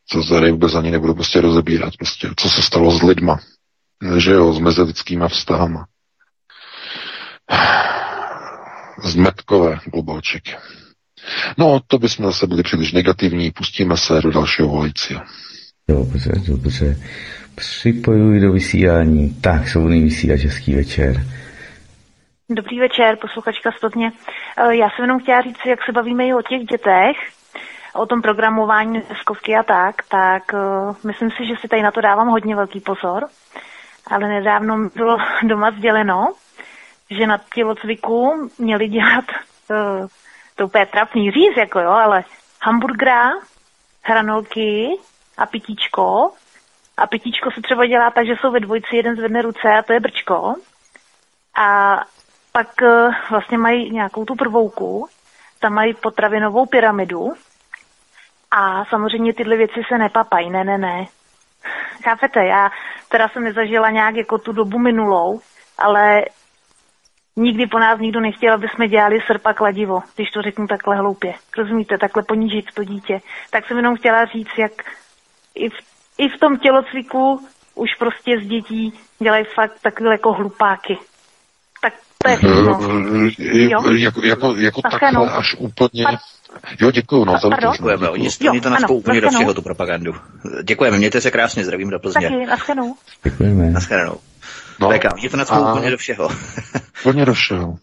Co tady vůbec ani nebudu prostě rozebírat. Prostě, co se stalo s lidma. Že jo, s mezilidskýma vztahama zmetkové globalčeky. No, to bychom zase byli příliš negativní, pustíme se do dalšího volajícího. Dobře, dobře. Připojuji do vysílání. Tak, svobodný vysílač, hezký večer. Dobrý večer, posluchačka Stotně. Eh, já jsem jenom chtěla říct, jak se bavíme i o těch dětech, o tom programování deskovky a tak, tak uh, myslím si, že si tady na to dávám hodně velký pozor, ale nedávno bylo doma sděleno, že na tělocviku měli dělat uh, to úplně trapný říz, jako jo, ale hamburgera, hranolky a pitíčko. A pitíčko se třeba dělá tak, že jsou ve dvojci, jeden zvedne ruce a to je brčko. A pak uh, vlastně mají nějakou tu prvouku, tam mají potravinovou pyramidu a samozřejmě tyhle věci se nepapají, ne, ne, ne. Chápete, já teda jsem nezažila nějak jako tu dobu minulou, ale nikdy po nás nikdo nechtěl, aby jsme dělali srpa kladivo, když to řeknu takhle hloupě. Rozumíte, takhle ponížit to dítě. Tak jsem jenom chtěla říct, jak i v, i v tom tělocviku už prostě z dětí dělají fakt takové jako hlupáky. Tak. Jo? Jako, jako, jako takhle až úplně... Jo, děkuju, no, za Děkujeme, oni, oni to našpou úplně do všeho, tu propagandu. Děkujeme, mějte se krásně, zdravím do Plzně. Taky, naschledanou. Děkujeme. Naschledanou. No, VK, mě to nadspou úplně do všeho. úplně do všeho.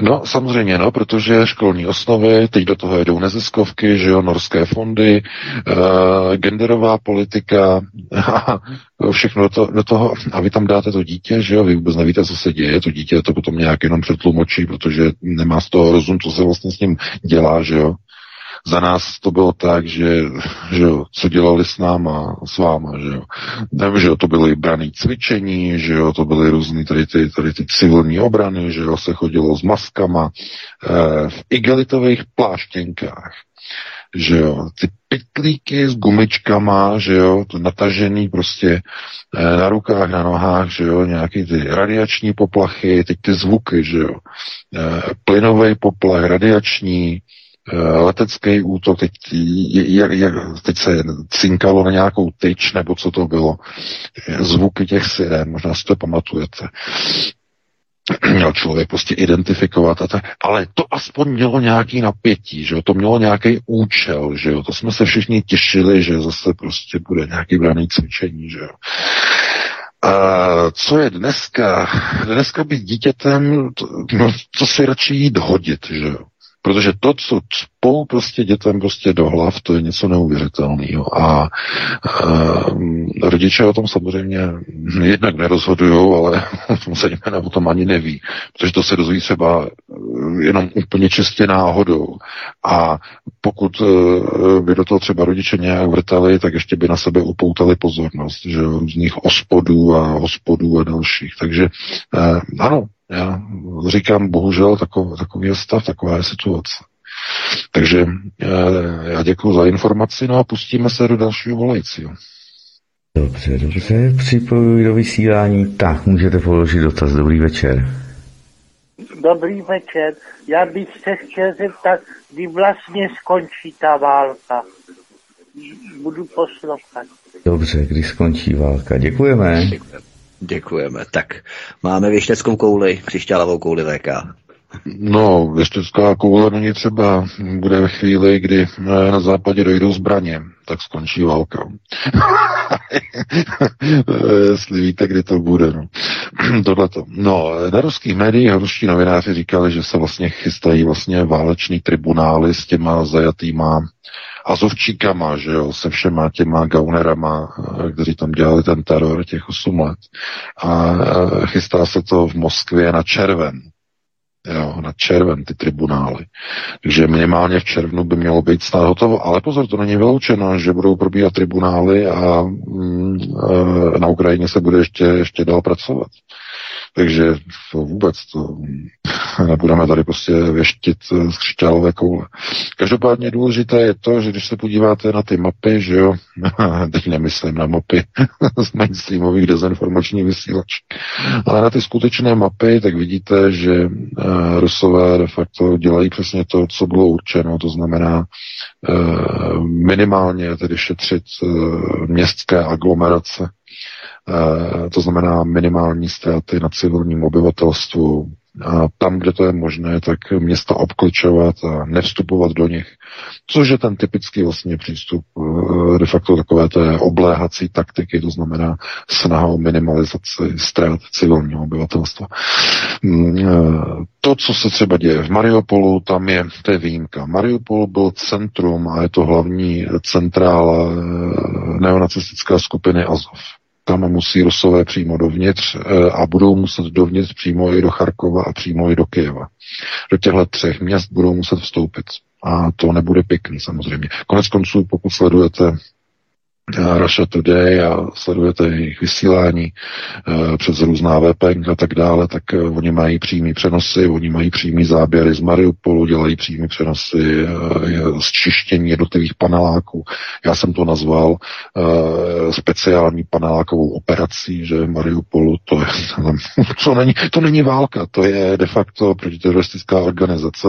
No, samozřejmě, no, protože školní osnovy, teď do toho jedou neziskovky, že jo, norské fondy, uh, genderová politika a všechno to, do toho. A vy tam dáte to dítě, že jo, vy vůbec nevíte, co se děje, to dítě to potom nějak jenom přetlumočí, protože nemá z toho rozum, co se vlastně s ním dělá, že jo. Za nás to bylo tak, že, že jo, co dělali s náma, s váma, že jo. Nevím, že jo, to byly braný cvičení, že jo, to byly různé tady ty, tady ty civilní obrany, že jo, se chodilo s maskama, eh, v igelitových pláštěnkách, že jo, ty pytlíky s gumičkama, že jo, to natažený prostě eh, na rukách, na nohách, že jo, nějaký ty radiační poplachy, teď ty zvuky, že jo, eh, plynový poplach, radiační, letecký útok, teď, jak, jak, teď se cinkalo na nějakou tyč, nebo co to bylo, zvuky těch sirén, možná si to pamatujete. Měl člověk prostě identifikovat a tak, ale to aspoň mělo nějaký napětí, že jo, to mělo nějaký účel, že jo, to jsme se všichni těšili, že zase prostě bude nějaký braný cvičení, že jo. A co je dneska? Dneska být dítětem, to, no, to si radši jít hodit, že jo. Protože to, co spou prostě dětem prostě do hlav, to je něco neuvěřitelného. A, a rodiče o tom samozřejmě jednak nerozhodují, ale zejména o tom ani neví, protože to se dozví třeba jenom úplně čistě náhodou. A pokud eh, by do toho třeba rodiče nějak vrtali, tak ještě by na sebe upoutali pozornost, že různých ospodů a hospodů a dalších. Takže eh, ano, já říkám, bohužel takový, takový je stav, taková je situace. Takže já děkuji za informaci, no a pustíme se do dalšího volajícího. Dobře, dobře, připojuji do vysílání. Tak, můžete položit dotaz. Dobrý večer. Dobrý večer. Já bych se chtěl zeptat, kdy vlastně skončí ta válka. Budu poslouchat. Dobře, kdy skončí válka. Děkujeme. Děkujeme. Tak, máme věšteckou kouli, křišťálovou kouli VK. No, věštecká koule není třeba. Bude ve chvíli, kdy na západě dojdou zbraně, tak skončí válka. Jestli víte, kdy to bude. No. Tohleto. No, na ruských médiích ruští novináři říkali, že se vlastně chystají vlastně váleční tribunály s těma zajatýma azovčíkama, že jo, se všema těma gaunerama, kteří tam dělali ten teror těch 8 let. A chystá se to v Moskvě na červen jo, na červen ty tribunály. Takže minimálně v červnu by mělo být stát hotovo. Ale pozor, to není vyloučeno, že budou probíhat tribunály a mm, e, na Ukrajině se bude ještě, ještě dál pracovat. Takže to vůbec to nebudeme tady prostě věštit z křišťálové koule. Každopádně důležité je to, že když se podíváte na ty mapy, že jo, teď nemyslím na mapy z mainstreamových dezinformačních vysílač, ale na ty skutečné mapy, tak vidíte, že uh, Rusové de facto dělají přesně to, co bylo určeno, to znamená uh, minimálně tedy šetřit městské aglomerace, Eh, to znamená minimální ztráty na civilním obyvatelstvu, a tam, kde to je možné, tak města obkličovat a nevstupovat do nich, což je ten typický vlastně přístup eh, de facto takové té obléhací taktiky, to znamená snaha o minimalizaci ztrát civilního obyvatelstva. Mm, eh, to, co se třeba děje v Mariupolu, tam je, to je výjimka. Mariupol byl centrum a je to hlavní centrála neonacistické skupiny Azov tam musí Rusové přímo dovnitř eh, a budou muset dovnitř přímo i do Charkova a přímo i do Kyjeva. Do těchto třech měst budou muset vstoupit. A to nebude pěkný samozřejmě. Konec konců, pokud sledujete Russia Today a sledujete jejich vysílání uh, přes různá VPN a tak dále, tak uh, oni mají přímý přenosy, oni mají přímý záběry z Mariupolu, dělají přímý přenosy uh, z čištění jednotlivých paneláků. Já jsem to nazval speciální panelákovou operací, že Mariupolu to je, to není, to není válka, to je de facto protiteroristická organizace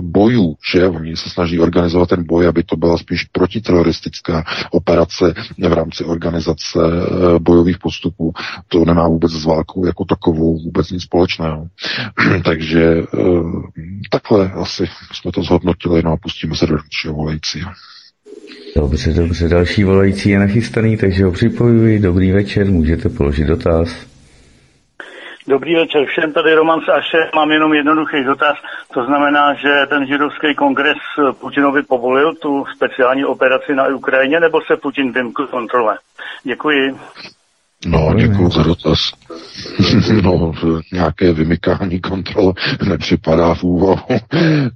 bojů, že oni se snaží organizovat ten boj, aby to byla spíš protiteroristická operace v rámci organizace eh, bojových postupů. To nemá vůbec s válkou jako takovou vůbec nic společného. Takže eh, takhle asi jsme to zhodnotili, no a pustíme se do dalšího volajícího. Dobře, dobře, další volající je nachystaný, takže ho připojuji. Dobrý večer, můžete položit dotaz. Dobrý večer všem, tady Roman Saše, mám jenom jednoduchý dotaz. To znamená, že ten židovský kongres Putinovi povolil tu speciální operaci na Ukrajině, nebo se Putin vymkl kontrole? Děkuji. No, děkuji za dotaz. no, nějaké vymykání kontrol nepřipadá v úvahu.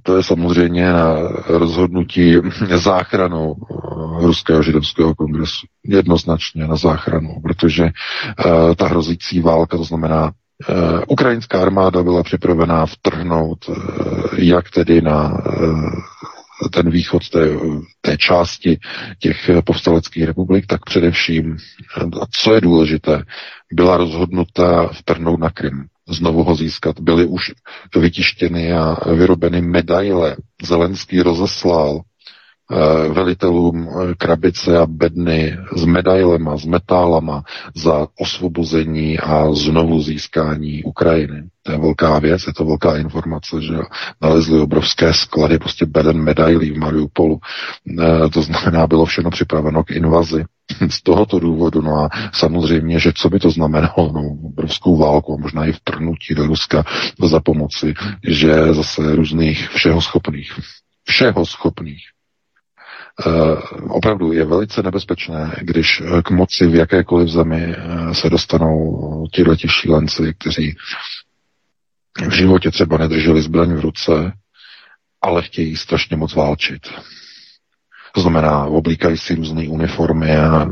to je samozřejmě na rozhodnutí záchranu eh, Ruského židovského kongresu. Jednoznačně na záchranu, protože uh, ta hrozící válka, to znamená ukrajinská armáda byla připravená vtrhnout uh, jak tedy na uh, ten východ té, té části těch povstaleckých republik, tak především, a co je důležité, byla rozhodnuta vtrhnout na Krym, znovu ho získat. Byly už vytištěny a vyrobeny medaile. Zelenský rozeslal Eh, velitelům eh, krabice a bedny s medailema, s metálama za osvobození a znovu získání Ukrajiny. To je velká věc, je to velká informace, že nalezli obrovské sklady prostě beden medailí v Mariupolu. E, to znamená, bylo všechno připraveno k invazi. Z tohoto důvodu, no a samozřejmě, že co by to znamenalo, no, obrovskou válku a možná i vtrnutí do Ruska za pomoci, že zase různých všeho schopných, všeho schopných Eh, opravdu je velice nebezpečné, když eh, k moci v jakékoliv zemi eh, se dostanou tihleti šílenci, kteří v životě třeba nedrželi zbraň v ruce, ale chtějí strašně moc válčit. To znamená, oblíkají si různé uniformy a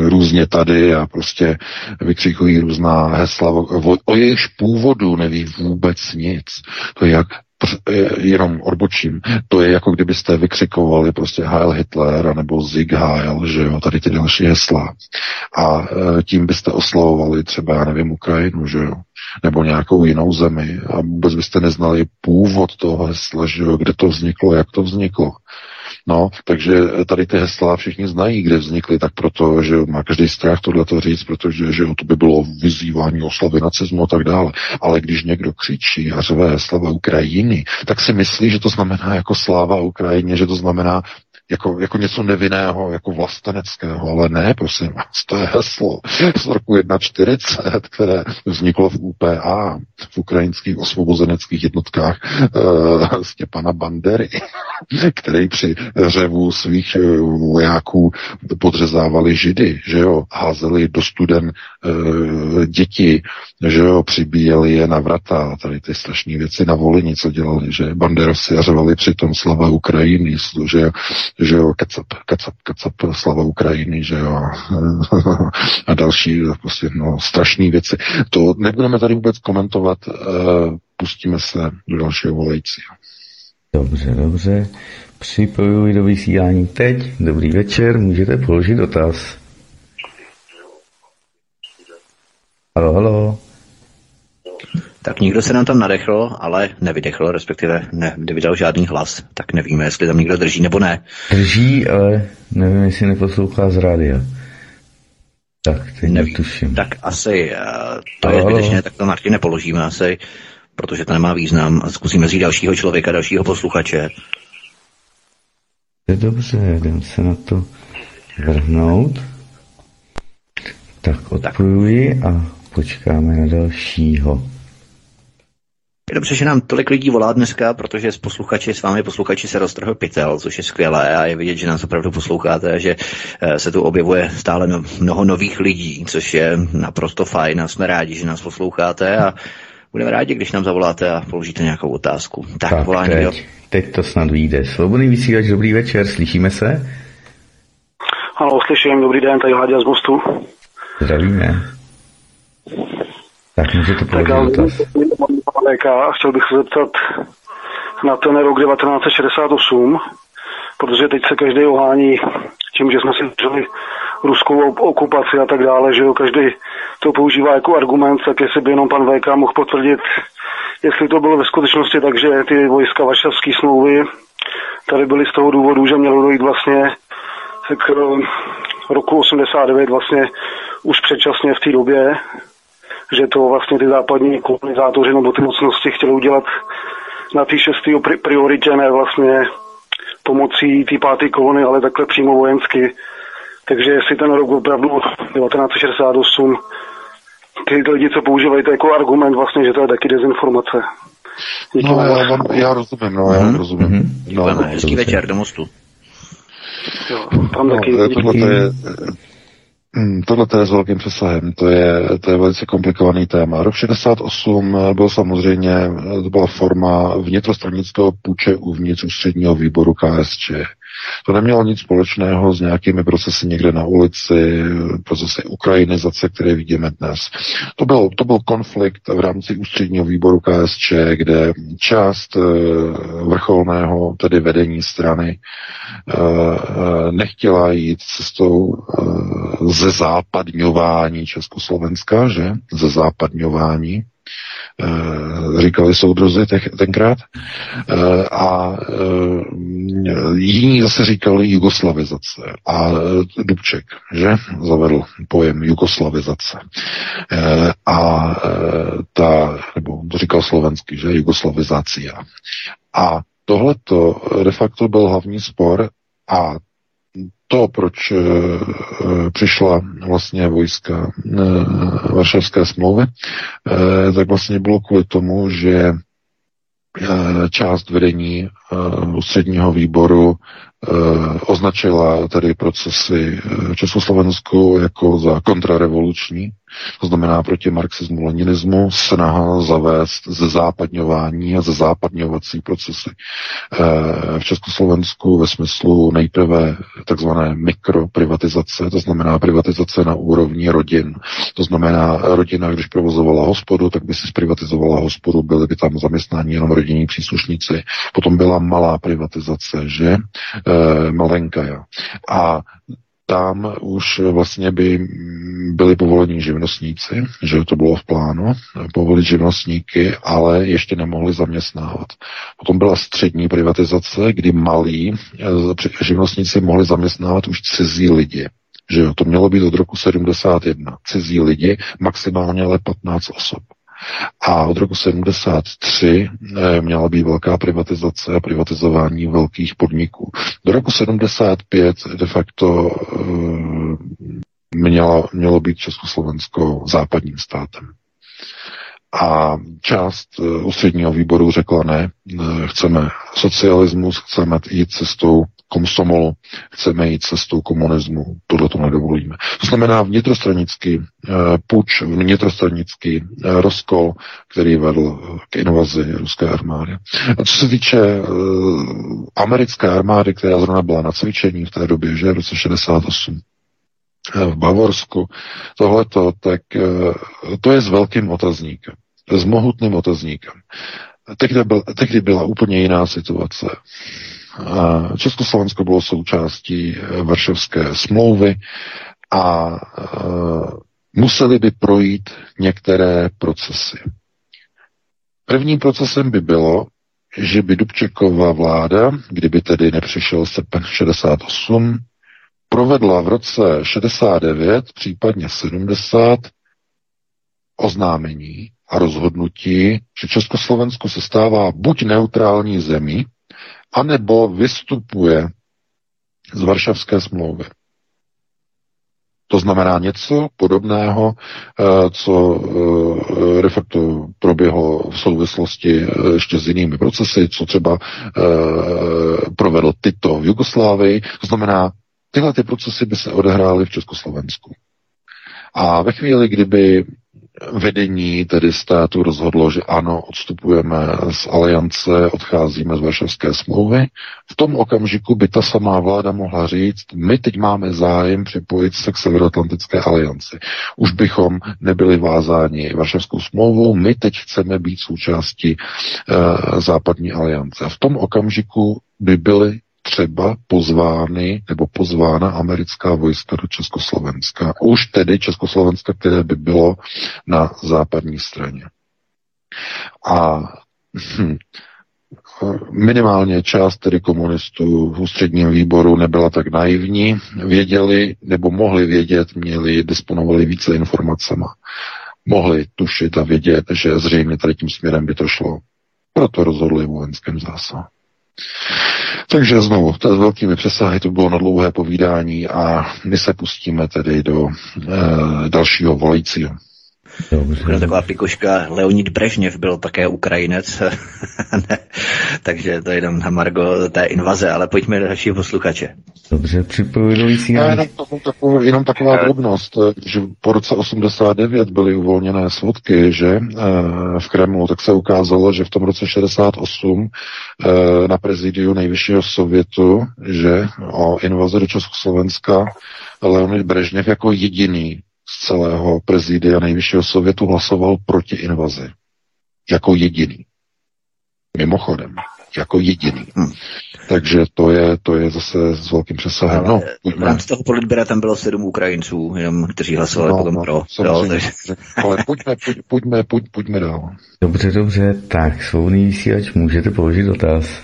různě tady a prostě vykřikují různá hesla, o, o jejichž původu neví vůbec nic. To je jak jenom odbočím, to je jako kdybyste vykřikovali prostě Heil Hitler nebo Zig Heil, že jo, tady ty další hesla. A e, tím byste oslovovali třeba, já nevím, Ukrajinu, že jo, nebo nějakou jinou zemi a vůbec byste neznali původ toho hesla, že jo, kde to vzniklo, jak to vzniklo. No, takže tady ty hesla všichni znají, kde vznikly, tak proto, že má každý strach tohle to říct, protože že to by bylo vyzývání oslavy nacismu a tak dále. Ale když někdo křičí a řve slava Ukrajiny, tak si myslí, že to znamená jako sláva Ukrajině, že to znamená jako, jako něco nevinného, jako vlasteneckého, ale ne, prosím vás, to je heslo z roku 1.40, které vzniklo v UPA, v ukrajinských osvobozeneckých jednotkách uh, Stěpana Bandery, který při řevu svých eh, vojáků podřezávali židy, že jo, házeli do studen děti, že jo, přibíjeli je na vrata, tady ty strašné věci na volení, co dělali, že banderovci a řevali přitom slava Ukrajiny, že že jo, kacap, kacap, kacap, slava Ukrajiny, že jo, a další prostě, no, strašné věci. To nebudeme tady vůbec komentovat, uh, pustíme se do dalšího volajícího. Dobře, dobře. Připojuji do vysílání teď. Dobrý večer, můžete položit dotaz. Halo, halo. Tak nikdo se nám tam nadechl, ale nevydechl, respektive ne, nevydal žádný hlas. Tak nevíme, jestli tam někdo drží nebo ne. Drží, ale nevím, jestli neposlouchá z rádia. Tak, teď Nevím. tuším. Tak asi uh, to je zbytečné, tak to Martine položíme asi, protože to nemá význam. A zkusíme vzít dalšího člověka, dalšího posluchače. Je dobře, jdem se na to vrhnout. Tak odpojuji a počkáme na dalšího. Je dobře, že nám tolik lidí volá dneska, protože s posluchači, s vámi posluchači se roztrhl pytel, což je skvělé a je vidět, že nás opravdu posloucháte a že eh, se tu objevuje stále no, mnoho nových lidí, což je naprosto fajn a jsme rádi, že nás posloucháte a budeme rádi, když nám zavoláte a položíte nějakou otázku. Tak, Tak, volá někdo. teď, teď to snad vyjde. Svobodný vysílač, dobrý večer, slyšíme se? Ano, slyším, dobrý den, tady Láďa z Mostu. Zdravíme. Tak můžete položit dotaz. A chtěl bych se zeptat na ten rok 1968, protože teď se každý ohání tím, že jsme si drželi ruskou okupaci a tak dále, že jo, každý to používá jako argument, tak jestli by jenom pan VK mohl potvrdit, jestli to bylo ve skutečnosti tak, že ty vojska Varšavské smlouvy tady byly z toho důvodu, že mělo dojít vlastně k eh, roku 89 vlastně už předčasně v té době, že to vlastně ty západní kolonizátoři nebo ty mocnosti chtěli udělat na té šesté pri- prioritě, ne vlastně pomocí té páté kolony, ale takhle přímo vojensky. Takže jestli ten rok opravdu 1968, ty lidi, co používají to jako argument vlastně, že to je taky dezinformace. Díky No, já, vám, já rozumím, no, já Mhm, rozumím. No, Děkujeme, hezký dobře. večer do mostu. Jo, tam no, taky. tohle je, Tohle to je s velkým přesahem, to je, to je velice komplikovaný téma. Rok 68 byl samozřejmě, to byla forma vnitrostranického půče uvnitř ústředního výboru KSČ. To nemělo nic společného s nějakými procesy někde na ulici, procesy ukrajinizace, které vidíme dnes. To byl, to byl konflikt v rámci ústředního výboru KSČ, kde část eh, vrcholného, tedy vedení strany, eh, eh, nechtěla jít cestou ze západňování Československa, že? Ze západňování říkali soudruzi te- tenkrát. Eh, A eh, jiní zase říkali jugoslavizace. A eh, Dubček, že? Zavedl pojem jugoslavizace. Eh, A eh, ta, nebo to říkal slovensky, že? Jugoslavizácia. A tohleto de facto byl hlavní spor a to, proč e, přišla vlastně vojska e, Varšavské smlouvy, e, tak vlastně bylo kvůli tomu, že část vedení ústředního výboru označila tedy procesy e, Československu jako za kontrarevoluční To znamená proti marxismu, leninismu, snaha zavést ze západňování a ze západňovací procesy. Eh, v Československu ve smyslu nejprve takzvané mikroprivatizace, to znamená privatizace na úrovni rodin. To znamená, rodina, když provozovala hospodu, tak by si zprivatizovala hospodu, byly by tam zaměstnání jenom rodinní příslušníci. Potom byla malá privatizace, že? E, malenka, jo. A tam už vlastně by byli povolení živnostníci, že to bylo v plánu, povolit živnostníky, ale ještě nemohli zaměstnávat. Potom byla střední privatizace, kdy malí eh, živnostníci mohli zaměstnávat už cizí lidi. Že to mělo být od roku 71. Cizí lidi, maximálně ale 15 osob. A od roku 73 eh, měla být velká privatizace a privatizování velkých podniků. Do roku 75 de facto eh, mělo, mělo být Československo západním státem. A část eh, ústředního výboru řekla ne, chceme socialismus, chceme jít cestou komsomolu, chceme jít cestou komunismu, tohle to nedovolíme. To znamená vnitrostranický uh, puč, vnitrostranický uh, rozkol, který vedl k invazi ruské armády. A co se týče americké armády, která zrovna byla na cvičení v té době, že v roce 68, v Bavorsku, tohleto, tak to je s velkým otazníkem, s mohutným otazníkem. Tehdy, byl, tehdy byla úplně jiná situace. Československo bylo součástí eh, Varšavské smlouvy a eh, museli by projít některé procesy. Prvním procesem by bylo, že by Dubčekova vláda, kdyby tedy nepřišel srpen 68, provedla v roce 69, případně 70, oznámení a rozhodnutí, že Československo se stává buď neutrální zemí, anebo vystupuje z Varšavské smlouvy. To znamená něco podobného, eh, co eh, de facto proběhlo v souvislosti eh, ještě s jinými procesy, co třeba provedl Tito v Jugoslávii. To znamená, tyhle ty procesy by se odehrály v Československu. A ve chvíli, kdyby vedení tedy státu rozhodlo, že ano, odstupujeme z aliance, odcházíme z Varšavské smlouvy, v tom okamžiku by ta samá vláda mohla říct, my teď máme zájem připojit se k Severoatlantické alianci. Už bychom nebyli vázáni Varšavskou smlouvou, my teď chceme být součástí e, západní aliance. V tom okamžiku by byly třeba pozvány nebo pozvána americká vojska do Československa. Už tedy Československa, které by bylo na západní straně. A hm, minimálně část tedy komunistů v ústředním výboru nebyla tak naivní, věděli nebo mohli vědět, měli, disponovali více informacema. Mohli tušit a vědět, že zřejmě tady tím směrem by to šlo. Proto rozhodli vojenském zásahu. Takže znovu, to s velkými přesahy to bylo na dlouhé povídání a my se pustíme tedy do e, dalšího volajícího. Dobře. taková pikoška, Leonid Brežněv byl také Ukrajinec, ne, takže to je jenom na Margo té invaze, ale pojďme do dalšího posluchače. Dobře, připojující nám... Jenom, takovou, jenom taková drobnost, že po roce 89 byly uvolněné svodky, že eh, v Kremlu, tak se ukázalo, že v tom roce 68 eh, na prezidiu nejvyššího sovětu, že o invazi do Československa Leonid Brežněv jako jediný z celého prezidia nejvyššího sovětu hlasoval proti invazi. Jako jediný. Mimochodem, jako jediný. Hmm. Takže to je, to je zase s velkým přesahem. No, v rámci toho politběra tam bylo sedm Ukrajinců, jenom kteří hlasovali no, potom no, pro. Jo, takže... Ale pojďme, pojď, pojďme, pojď, pojďme dál. Dobře, dobře, tak svobodný vysílač, můžete položit dotaz.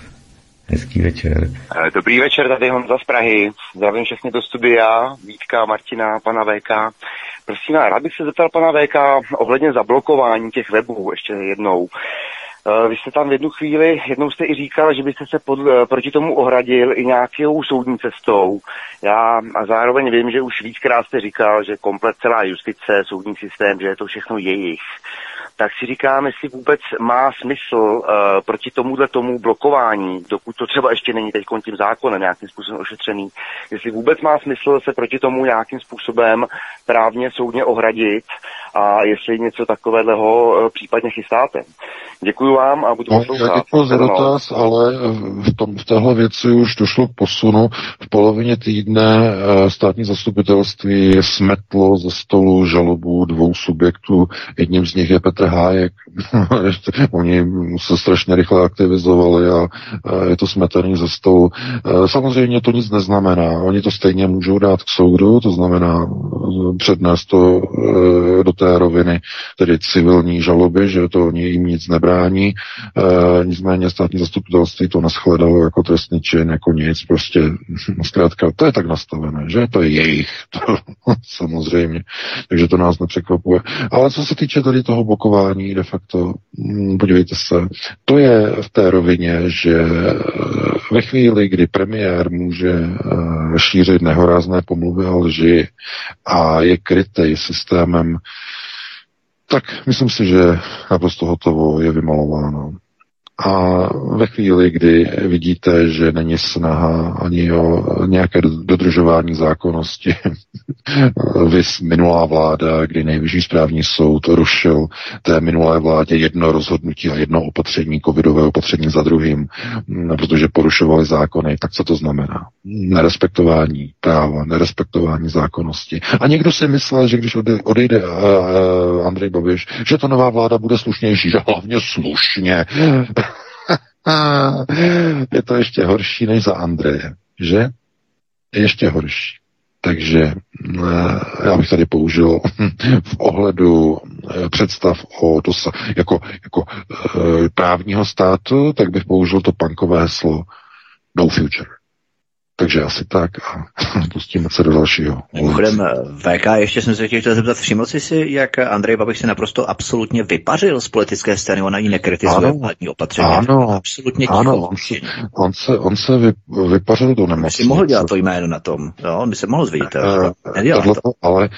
Hezký večer. Eh, dobrý večer, tady Honza z Prahy. Zdravím všechny do studia, Vítka, Martina, pana VK. Prosím, rád bych se zeptal pana VK ohledně zablokování těch webů ještě jednou. Eh, vy jste tam v jednu chvíli, jednou jste i říkal, že byste se pod, eh, proti tomu ohradil i nějakou soudní cestou. Já a zároveň vím, že už víckrát jste říkal, že komplet celá justice, soudní systém, že je to všechno jejich tak si říkám, jestli vůbec má smysl uh, proti tomuhle tomu blokování, dokud to třeba ještě není teď tím zákonem nějakým způsobem ošetřený, jestli vůbec má smysl se proti tomu nějakým způsobem právně soudně ohradit a jestli něco takového eh, případně chystáte. Děkuji vám a budu no, poslouchat. Já děkuji za dotaz, ale v, tom, v téhle věci už došlo k posunu. V polovině týdne eh, státní zastupitelství smetlo ze stolu žalobu dvou subjektů. Jedním z nich je Petr Hájek. Oni se strašně rychle aktivizovali a je to smetený ze stolu. Eh, samozřejmě to nic neznamená. Oni to stejně můžou dát k soudu, to znamená eh, přednést to do té roviny, tedy civilní žaloby, že to jim nic nebrání. E, nicméně státní zastupitelství to neschledalo jako trestný čin, jako nic, prostě zkrátka to je tak nastavené, že to je jejich, to, samozřejmě, takže to nás nepřekvapuje. Ale co se týče tady toho blokování, de facto, hm, podívejte se, to je v té rovině, že eh, ve chvíli, kdy premiér může eh, šířit nehorázné pomluvy a lži a je krytej systémem tak myslím si, že naprosto hotovo je vymalováno. A ve chvíli, kdy vidíte, že není snaha ani o nějaké dodržování zákonnosti, vys minulá vláda, kdy nejvyšší správní soud rušil té minulé vládě jedno rozhodnutí a jedno opatření, covidové opatření za druhým, protože porušovali zákony, tak co to znamená? Nerespektování práva, nerespektování zákonnosti. A někdo si myslel, že když odejde Andrej Babiš, že ta nová vláda bude slušnější, že hlavně slušně. Je to ještě horší než za Andreje, že? Ještě horší. Takže eh, já bych tady použil v ohledu eh, představ o dosa, jako, jako e, právního státu, tak bych použil to punkové heslo no future. Takže asi tak a pustíme se do dalšího. Mimochodem, VK, ještě jsem se chtěl zeptat, všiml jsi si, jak Andrej Babiš se naprosto absolutně vypařil z politické scény, ona ji nekritizuje vládní opatření. Ano, absolutně ano on, se, on, se, on se vy, vypařil do nemocnice. si mohl dělat to jméno na tom, jo? on by se mohl zvědět. Uh, to. Ale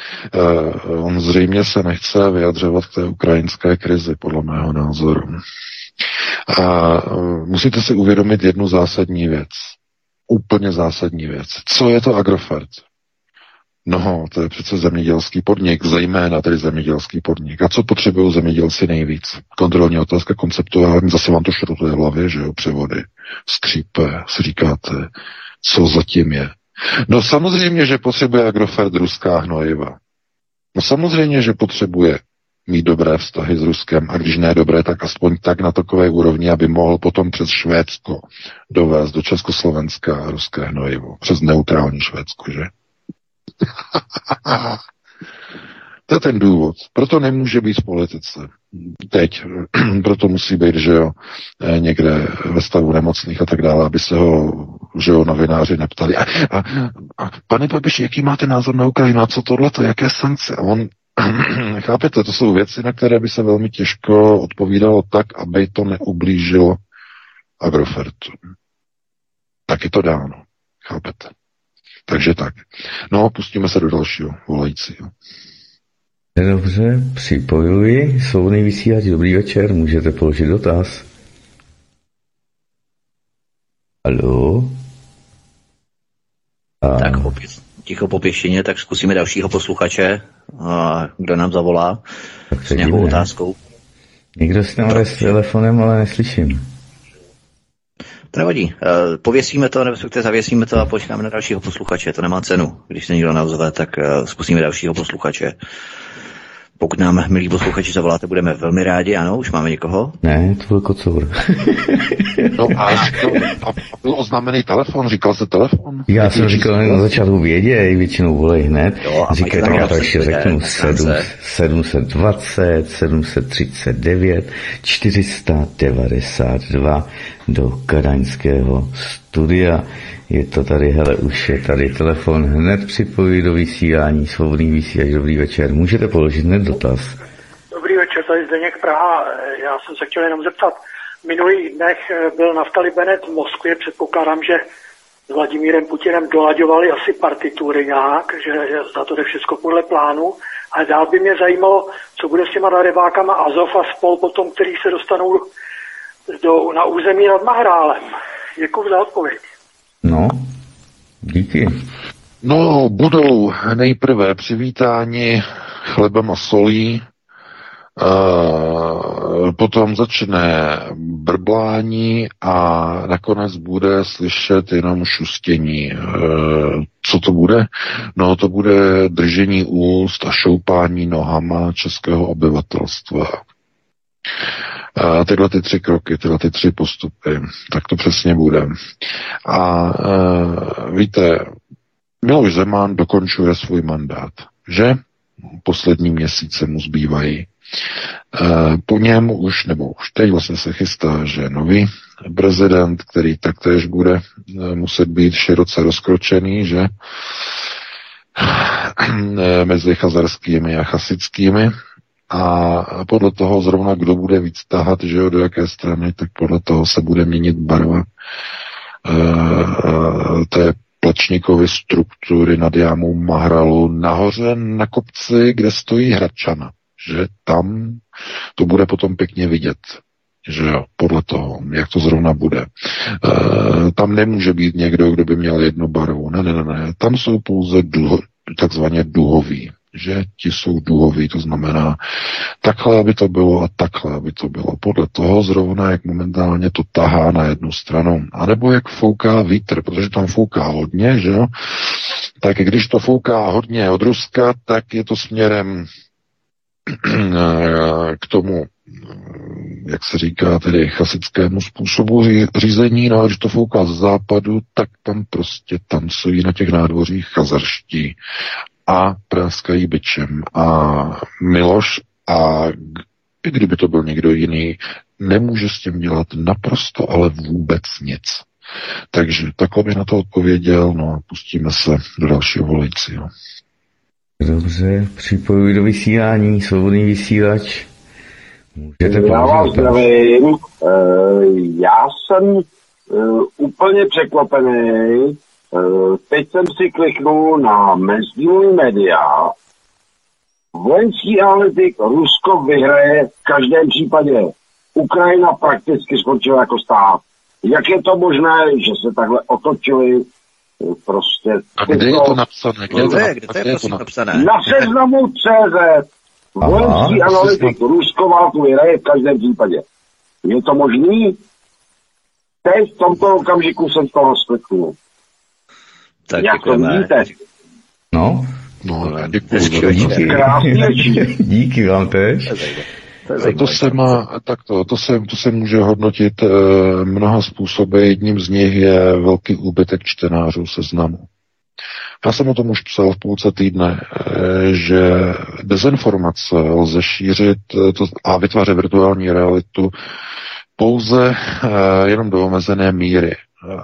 uh, on zřejmě se nechce vyjadřovat k té ukrajinské krizi, podle mého názoru. A uh, musíte si uvědomit jednu zásadní věc úplně zásadní věc. Co je to Agrofert? No, to je přece zemědělský podnik, zejména tedy zemědělský podnik. A co potřebují zemědělci nejvíc? Kontrolní otázka, konceptuální, zase vám to šrotuje v hlavě, že jo, převody, skřípe, si říkáte, co zatím je. No samozřejmě, že potřebuje Agrofert ruská hnojiva. No samozřejmě, že potřebuje mít dobré vztahy s Ruskem a když ne dobré, tak aspoň tak na takové úrovni, aby mohl potom přes Švédsko dovést do Československa ruské hnojivo. Přes neutrální Švédsko, že? to je ten důvod. Proto nemůže být v politice. Teď. Proto musí být, že jo, eh, někde ve stavu nemocných a tak dále, aby se ho, že jo, novináři neptali. A, a, a pane Babiš, jaký máte názor na Ukrajinu? A co tohle? Jaké sankce? A on Chápete, to jsou věci, na které by se velmi těžko odpovídalo tak, aby to neublížilo Agrofertu. Tak je to dáno. Chápete? Takže tak. No, pustíme se do dalšího volajícího. Dobře, připojuji. Svobodný vysílač, dobrý večer, můžete položit dotaz. Halo? A... Tak opět ticho po pěšině, tak zkusíme dalšího posluchače, kdo nám zavolá tak s nějakou divné. otázkou. Někdo si tam hraje s telefonem, ale neslyším. To nevadí. E, pověsíme to, nebo zavěsíme to a počkáme na dalšího posluchače. To nemá cenu. Když se někdo naozve, tak e, zkusíme dalšího posluchače. Pokud nám, milí posluchači, zavoláte, budeme velmi rádi. Ano, už máme někoho? Ne, to byl kocour. no a, to, a byl oznámený telefon, říkal se telefon? Já jsem říkal na začátku věděj, většinou volej hned. Jo, a Říkají, tak já to ještě řeknu 7, 720, 739, 492 do kadaňského studia. Je to tady, hele, už je tady telefon, hned připojí do vysílání, svobodný vysílač, dobrý večer. Můžete položit hned dotaz. Dobrý večer, tady Zdeněk Praha. Já jsem se chtěl jenom zeptat. Minulý dnech byl Naftali Bennett v Moskvě, předpokládám, že s Vladimírem Putinem dolaďovali asi partitury nějak, že za to jde všechno podle plánu. Ale dál by mě zajímalo, co bude s těma darebákama Azov a spol potom, který se dostanou do, na území nad Mahrálem. Děkuji za odpověď. No, díky. No, budou nejprve přivítáni chlebem a solí, Uh, potom začne brblání a nakonec bude slyšet jenom šustění. Uh, co to bude? No to bude držení úst a šoupání nohama českého obyvatelstva. Uh, tyhle ty tři kroky, tyhle ty tři postupy, tak to přesně bude. A uh, víte, Miloš Zeman dokončuje svůj mandát, že? Poslední měsíce mu zbývají. Eh, po něm už, nebo už teď vlastně se chystá, že nový prezident, který taktéž bude eh, muset být široce rozkročený, že eh, mezi chazarskými a chasickými a podle toho zrovna, kdo bude víc tahat, že jo, do jaké strany, tak podle toho se bude měnit barva té Plečníkovy struktury nad jámou Mahralu nahoře na kopci, kde stojí Hradčana že tam to bude potom pěkně vidět, že jo, podle toho, jak to zrovna bude. E, tam nemůže být někdo, kdo by měl jednu barvu. Ne, ne, ne, ne. Tam jsou pouze duho, takzvaně duhoví že ti jsou duhoví, to znamená takhle, aby to bylo a takhle, aby to bylo. Podle toho zrovna, jak momentálně to tahá na jednu stranu. A nebo jak fouká vítr, protože tam fouká hodně, že jo? Tak když to fouká hodně od Ruska, tak je to směrem k tomu, jak se říká, tedy chasickému způsobu řízení, no a když to fouká z západu, tak tam prostě tancují na těch nádvořích chazarští a práskají byčem. A Miloš a i kdyby to byl někdo jiný, nemůže s tím dělat naprosto, ale vůbec nic. Takže takhle bych na to odpověděl, no a pustíme se do dalšího volajícího. Dobře, připojuji do vysílání, svobodný vysílač. Můžete Já vás zdravím. Eh, já jsem eh, úplně překvapený. Eh, teď jsem si kliknul na mainstreamové média. Vojenský analytik Rusko vyhraje v každém případě. Ukrajina prakticky skončila jako stát. Jak je to možné, že se takhle otočili prostě... A kde je to napsané? Kde, kde, je, kde, to je, je to napsané? Na seznamu CZ. Vojenský analytik Rusko válku vyhraje v každém případě. Je to možný? Teď v tomto okamžiku jsem to rozkliknul. Tak Jak to vidíte? No. No, děkuji. Díky. Díky vám tež. To, to se má, tak to, to, se, to se může hodnotit e, mnoha způsoby. Jedním z nich je velký úbytek čtenářů seznamu. Já jsem o tom už psal v půlce týdne, e, že dezinformace lze šířit e, to, a vytvářet virtuální realitu pouze e, jenom do omezené míry.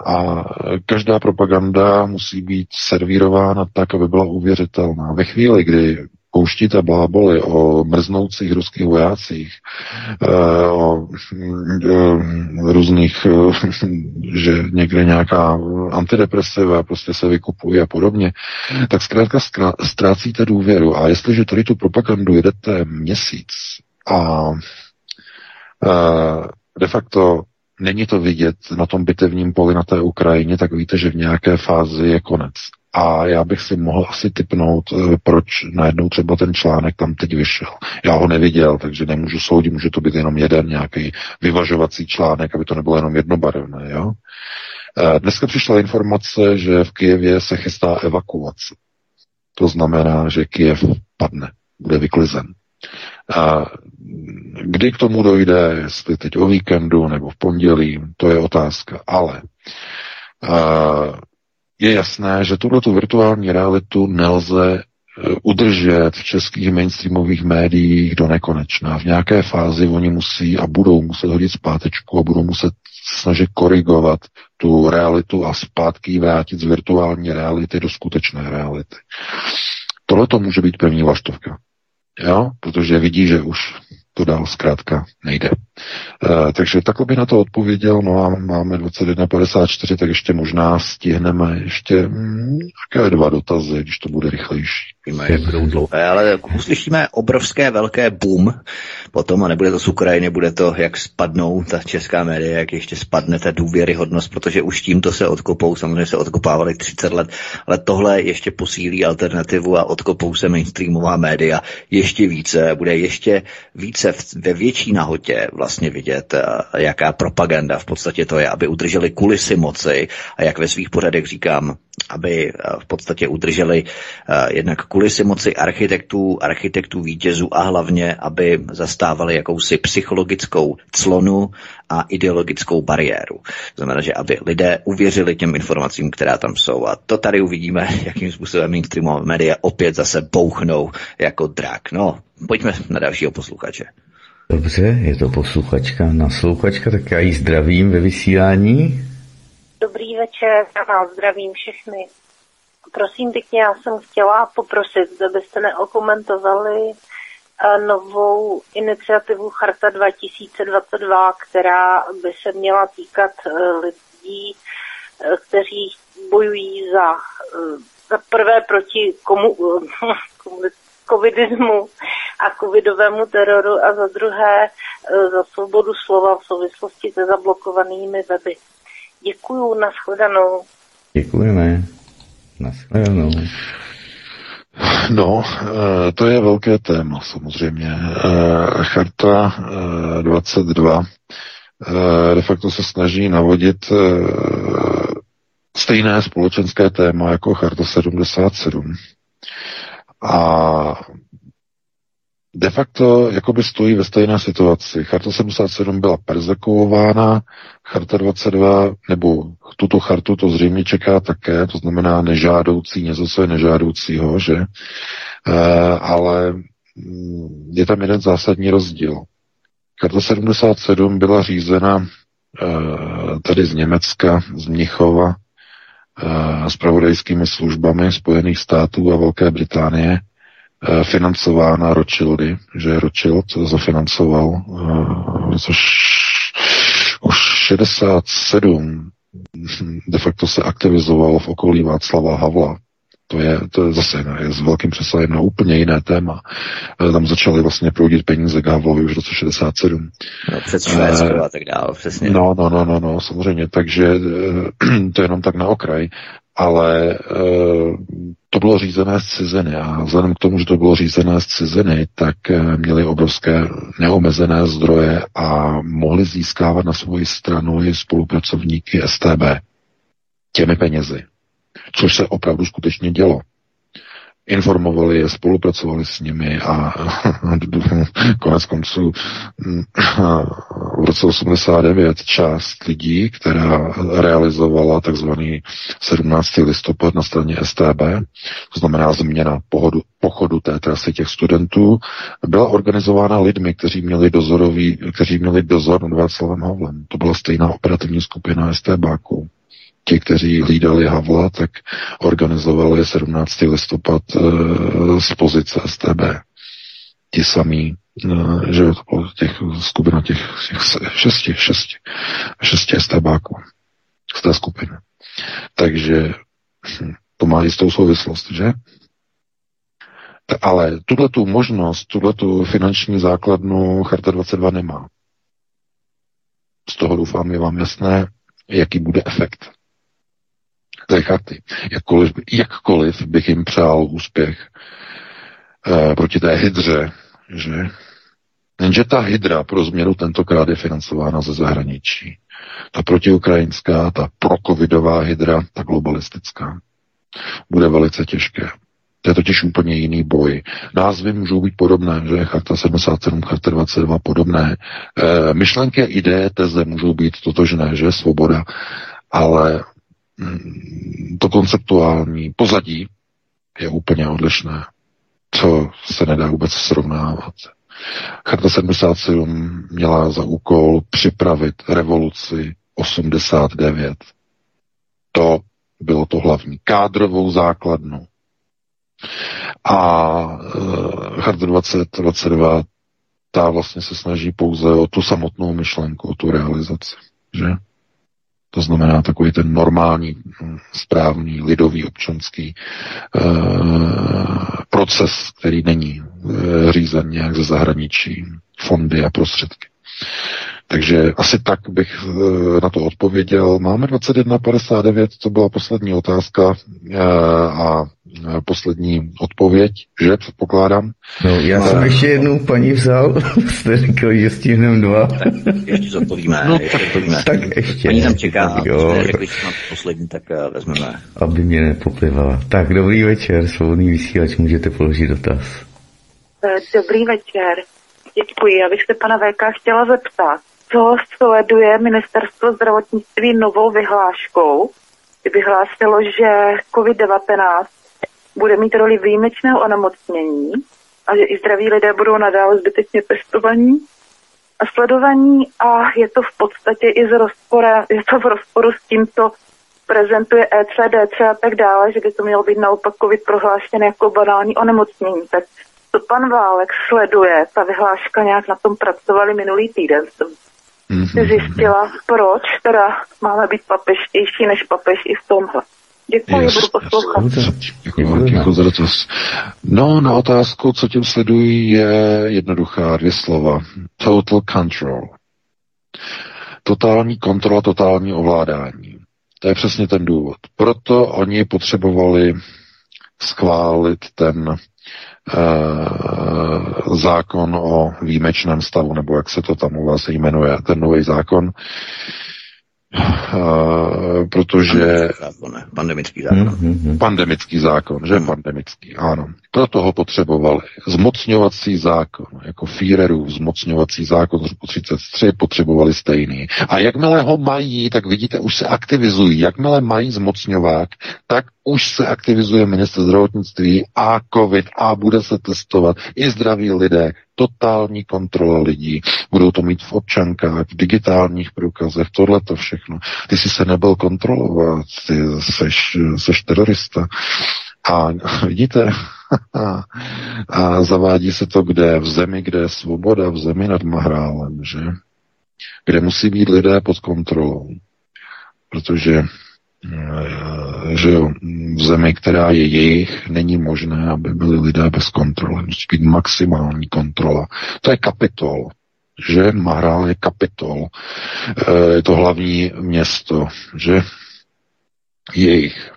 A každá propaganda musí být servírována tak, aby byla uvěřitelná. Ve chvíli, kdy pouštíte bláboly o mrznoucích ruských vojácích, eh, o eh, různých, eh, že někde nějaká antidepresiva prostě se vykupuje a podobně, tak zkrátka ztrácíte důvěru. A jestliže tady tu propagandu jedete měsíc a de facto není to vidět na tom bitevním poli na té Ukrajině, tak víte, že v nějaké fázi je konec. A já bych si mohl asi typnout, eh, proč najednou třeba ten článek tam teď vyšel. Já ho neviděl, takže nemůžu soudit, může to být jenom jeden nějaký vyvažovací článek, aby to nebylo jenom jednobarevné. Jo? Eh, dneska přišla informace, že v Kijevě se chystá evakuace. To znamená, že Kijev padne, bude vyklizen. A kdy k tomu dojde, jestli teď o víkendu nebo v pondělí, to je otázka. Ale je jasné, že tuhle tu virtuální realitu nelze e, udržet v českých mainstreamových médiích do nekonečna. V nějaké fázi oni musí a budou muset hodit zpátečku a budou muset snažit korigovat tu realitu a zpátky vrátit z virtuální reality do skutečné reality. Tohle to může být první vlaštovka. Jo? Protože vidí, že už to dál zkrátka nejde. E, takže takhle bych na to odpověděl, no a máme 21.54, tak ještě možná stihneme ještě hm, nějaké dva dotazy, když to bude rychlejší. Víme, jak budou dlouhé, ale uslyšíme obrovské velké boom potom, a nebude to z Ukrajiny, bude to, jak spadnou ta česká média, jak ještě spadne ta důvěryhodnost, protože už tímto se odkopou, samozřejmě se odkopávali 30 let, ale tohle ještě posílí alternativu a odkopou se mainstreamová média ještě více, bude ještě více ve větší nahotě vlastně vidět, jaká propaganda v podstatě to je, aby udrželi kulisy moci a jak ve svých pořadech říkám, aby v podstatě udrželi jednak kulisy moci architektů, architektů vítězů a hlavně, aby zastávali jakousi psychologickou clonu a ideologickou bariéru. To znamená, že aby lidé uvěřili těm informacím, která tam jsou. A to tady uvidíme, jakým způsobem mainstreamové média opět zase bouchnou jako drak. No, pojďme na dalšího posluchače. Dobře, je to posluchačka, naslouchačka, tak já jí zdravím ve vysílání. Dobrý večer, já vás zdravím všechny. Prosím pěkně, já jsem chtěla poprosit, abyste neokomentovali eh, novou iniciativu Charta 2022, která by se měla týkat eh, lidí, eh, kteří bojují za, za prvé proti komu, covidismu a covidovému teroru a za druhé za svobodu slova v souvislosti se zablokovanými weby. Děkuju, nashledanou. Děkujeme. Nashledanou. No, eh, to je velké téma samozřejmě. Eh, Charta 22 eh, de facto se snaží navodit stejné společenské téma jako Charta 77. A de facto jakoby stojí ve stejné situaci. Charta 77 byla persekuována, Charta 22, nebo tuto chartu to zřejmě čeká také, to znamená nežádoucí, něco, co je nežádoucího, že? E, ale mm, je tam jeden zásadní rozdíl. Charta 77 byla řízena e, tady z Německa, z Mnichova, e, s pravodajskými službami Spojených států a Velké Británie financována Rothschildy, že Rothschild zafinancoval, eh, což už 67 de facto se aktivizovalo v okolí Václava Havla. To je, to je zase je s velkým přesahem na úplně jiné téma. Eh, tam začaly vlastně proudit peníze k Havlovi už v roce 67. No, před Švédskou a tak dále, přesně. No, no, no, no, no, samozřejmě, takže to je jenom tak na okraj ale e, to bylo řízené z ciziny a vzhledem k tomu, že to bylo řízené z ciziny, tak e, měli obrovské neomezené zdroje a mohli získávat na svoji stranu i spolupracovníky STB těmi penězi, což se opravdu skutečně dělo informovali je, spolupracovali s nimi a konec konců v roce 89 část lidí, která realizovala takzvaný 17. listopad na straně STB, to znamená změna pohodu, pochodu té trasy těch studentů, byla organizována lidmi, kteří měli, dozorový, kteří měli dozor nad Václavem Havlem. To byla stejná operativní skupina STBáků ti, kteří hlídali Havla, tak organizovali 17. listopad e, z pozice STB. Ti samí, e, že to bylo těch skupina těch, těch šesti, šesti, šesti STBáků z té skupiny. Takže hm, to má jistou souvislost, že? Ale tuhle tu možnost, tuhle tu finanční základnu Charta 22 nemá. Z toho doufám je vám jasné, jaký bude efekt té chaty. Jakkoliv, jakkoliv bych jim přál úspěch eh, proti té hydře, že? Jenže ta hydra pro změnu tentokrát je financována ze zahraničí. Ta protiukrajinská, ta procovidová hydra, ta globalistická. Bude velice těžké. To je totiž úplně jiný boj. Názvy můžou být podobné, že Charta 77, Charta 22 podobné. E, myšlenky, ideje, teze můžou být totožné, že svoboda, ale konceptuální pozadí je úplně odlišné. To se nedá vůbec srovnávat. Charta 77 měla za úkol připravit revoluci 89. To bylo to hlavní. Kádrovou základnu. A uh, Charta 2022 ta vlastně se snaží pouze o tu samotnou myšlenku, o tu realizaci. Že? To znamená takový ten normální, hm, správný, lidový, občanský e, proces, který není e, řízen nějak ze zahraničí, fondy a prostředky. Takže asi tak bych eh, na to odpověděl. Máme 21.59, to byla poslední otázka a poslední odpověď, že předpokládám. No, já jsem ještě jednu paní vzal, jste řekl, že stihneme dva. Tak ještě zodpovíme, no, ještě zodpovíme. Tak ještě. Paní tam čeká, jo, řekli, že poslední, tak vezmeme. Aby mě nepoplivala. Tak, dobrý večer, svobodný vysílač, můžete položit dotaz. Dobrý večer. Děkuji. Já bych se pana VK chtěla zeptat, co sleduje ministerstvo zdravotnictví novou vyhláškou, kdy vyhlásilo, že COVID-19 bude mít roli výjimečného onemocnění a že i zdraví lidé budou nadále zbytečně testovaní a sledovaní a je to v podstatě i z rozpora, je to v rozporu s tím, co prezentuje ECDC a tak dále, že by to mělo být naopak COVID prohlášené jako banální onemocnění. Tak to pan Válek sleduje, ta vyhláška nějak na tom pracovali minulý týden, jsem mm-hmm. zjistila, proč teda máme být papeštější než papež i v tomhle. Děkuji, yes, budu poslouchat. Děkuji za dotaz. No, na otázku, co tím sledují, je jednoduchá dvě slova. Total control. Totální kontrola, totální ovládání. To je přesně ten důvod. Proto oni potřebovali schválit ten uh, zákon o výjimečném stavu, nebo jak se to tam u vás jmenuje, ten nový zákon, Uh, protože... Pandemický zákon. Mm-hmm. Pandemický zákon, že? Mm. Pandemický, ano. Proto ho potřebovali. Zmocňovací zákon, jako Führerův zmocňovací zákon z roku 33 potřebovali stejný. A jakmile ho mají, tak vidíte, už se aktivizují. Jakmile mají zmocňovák, tak už se aktivizuje minister zdravotnictví a covid a bude se testovat i zdraví lidé, totální kontrola lidí. Budou to mít v občankách, v digitálních průkazech, tohle to všechno. Ty si se nebyl kontrolovat, ty seš, seš terorista. A vidíte, a zavádí se to kde? V zemi, kde je svoboda, v zemi nad Mahrálem, že? Kde musí být lidé pod kontrolou. Protože že jo, v zemi, která je jejich, není možné, aby byli lidé bez kontroly. Musí být maximální kontrola. To je kapitol, že Mahrál je kapitol. E, je to hlavní město, že jejich.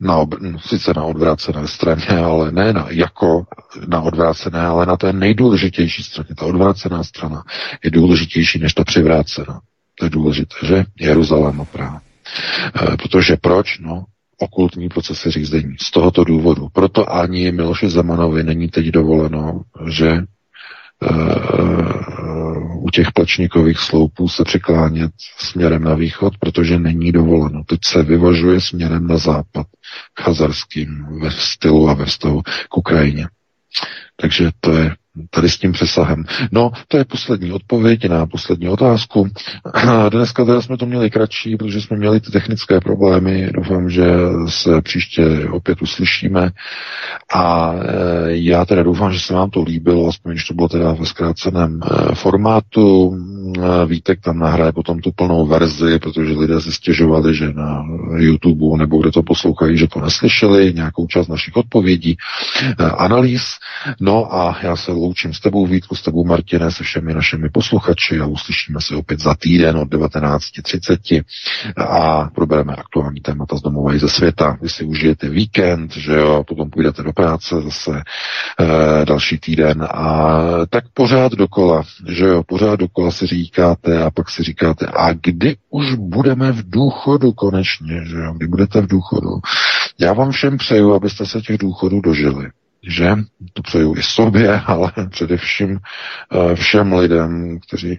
Na ob, sice na odvrácené straně, ale ne na, jako na odvrácené, ale na té nejdůležitější straně. Ta odvrácená strana je důležitější než ta přivrácená. To je důležité, že? Jeruzalém a. E, protože proč? No, okultní procesy řízení. Z tohoto důvodu. Proto ani Miloši Zemanovi není teď dovoleno, že u těch plečníkových sloupů se přiklánět směrem na východ, protože není dovoleno. Teď se vyvažuje směrem na západ, chazarským ve stylu a ve vztahu k Ukrajině. Takže to je tady s tím přesahem. No, to je poslední odpověď na poslední otázku. Dneska teda jsme to měli kratší, protože jsme měli ty technické problémy. Doufám, že se příště opět uslyšíme. A e, já teda doufám, že se vám to líbilo, aspoň když to bylo teda ve zkráceném e, formátu. E, Vítek tam nahraje potom tu plnou verzi, protože lidé se stěžovali, že na YouTube nebo kde to poslouchají, že to neslyšeli, nějakou část našich odpovědí, analýz. No a já se loučím s tebou Vítku, s tebou Martine, se všemi našimi posluchači a uslyšíme se opět za týden od 19.30 a probereme aktuální témata z domova i ze světa. Vy si užijete víkend, že jo, potom půjdete do práce zase e, další týden a tak pořád dokola, že jo, pořád dokola si říkáte a pak si říkáte, a kdy už budeme v důchodu konečně, že jo, kdy budete v důchodu. Já vám všem přeju, abyste se těch důchodů dožili že to přeju i sobě, ale především eh, všem lidem, kteří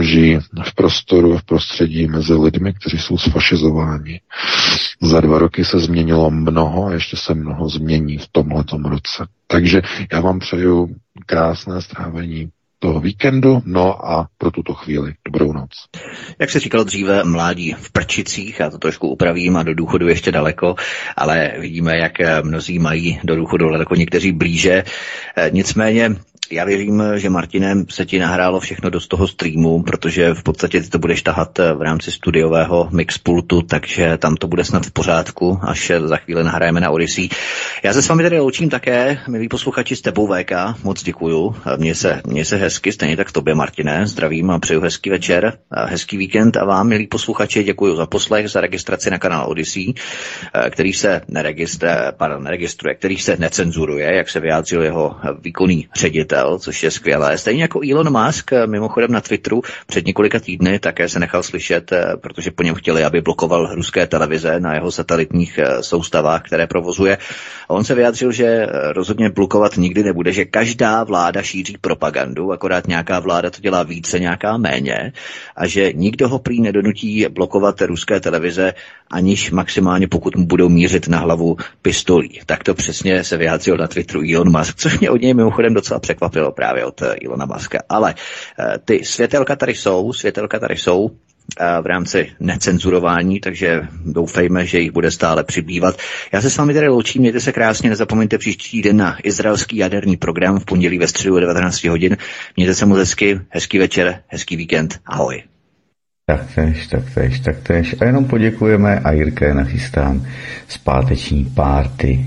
žijí v prostoru, v prostředí mezi lidmi, kteří jsou sfašizováni. Za dva roky se změnilo mnoho a ještě se mnoho změní v tomhletom roce. Takže já vám přeju krásné strávení toho víkendu, no a pro tuto chvíli dobrou noc. Jak se říkalo dříve, mládí v prčicích, já to trošku upravím a do důchodu ještě daleko, ale vidíme, jak mnozí mají do důchodu daleko někteří blíže. Nicméně Já věřím, že Martinem se ti nahrálo všechno do toho streamu, protože v podstatě ty to budeš tahat v rámci studiového mixpultu, takže tam to bude snad v pořádku, až za chvíli nahrajeme na Odyssey. Já se s vámi tady loučím také, milí posluchači, s tebou VK, moc děkuju. Mně se, mně se hezky, stejně tak tobě, Martine, zdravím a přeju hezký večer, hezký víkend a vám, milí posluchači, děkuji za poslech, za registraci na kanál Odyssey, který se neregistruje, pardon, neregistruje, který se necenzuruje, jak se vyjádřil jeho výkonný ředitel, což je skvělé. Stejně jako Elon Musk, mimochodem na Twitteru před několika týdny také se nechal slyšet, protože po něm chtěli, aby blokoval ruské televize na jeho satelitních soustavách, které provozuje. A on se vyjádřil, že rozhodně blokovat nikdy nebude, že každá vláda šíří propagandu, akorát nějaká vláda to dělá více, nějaká méně, a že nikdo ho prý nedonutí blokovat ruské televize, aniž maximálně pokud mu budou mířit na hlavu pistolí. Tak to přesně se vyjádřil na Twitteru Elon Musk, což mě od něj mimochodem docela překvapilo právě od Ilona Muska. Ale ty světelka tady jsou, světelka tady jsou, v rámci necenzurování, takže doufejme, že jich bude stále přibývat. Já se s vámi tady loučím, mějte se krásně, nezapomeňte příští den na izraelský jaderný program v pondělí ve středu 19 hodin. Mějte se moc hezky, hezký večer, hezký víkend, ahoj. Taktéž, taktéž, taktéž. A jenom poděkujeme a Jirka je nachystán zpáteční párty.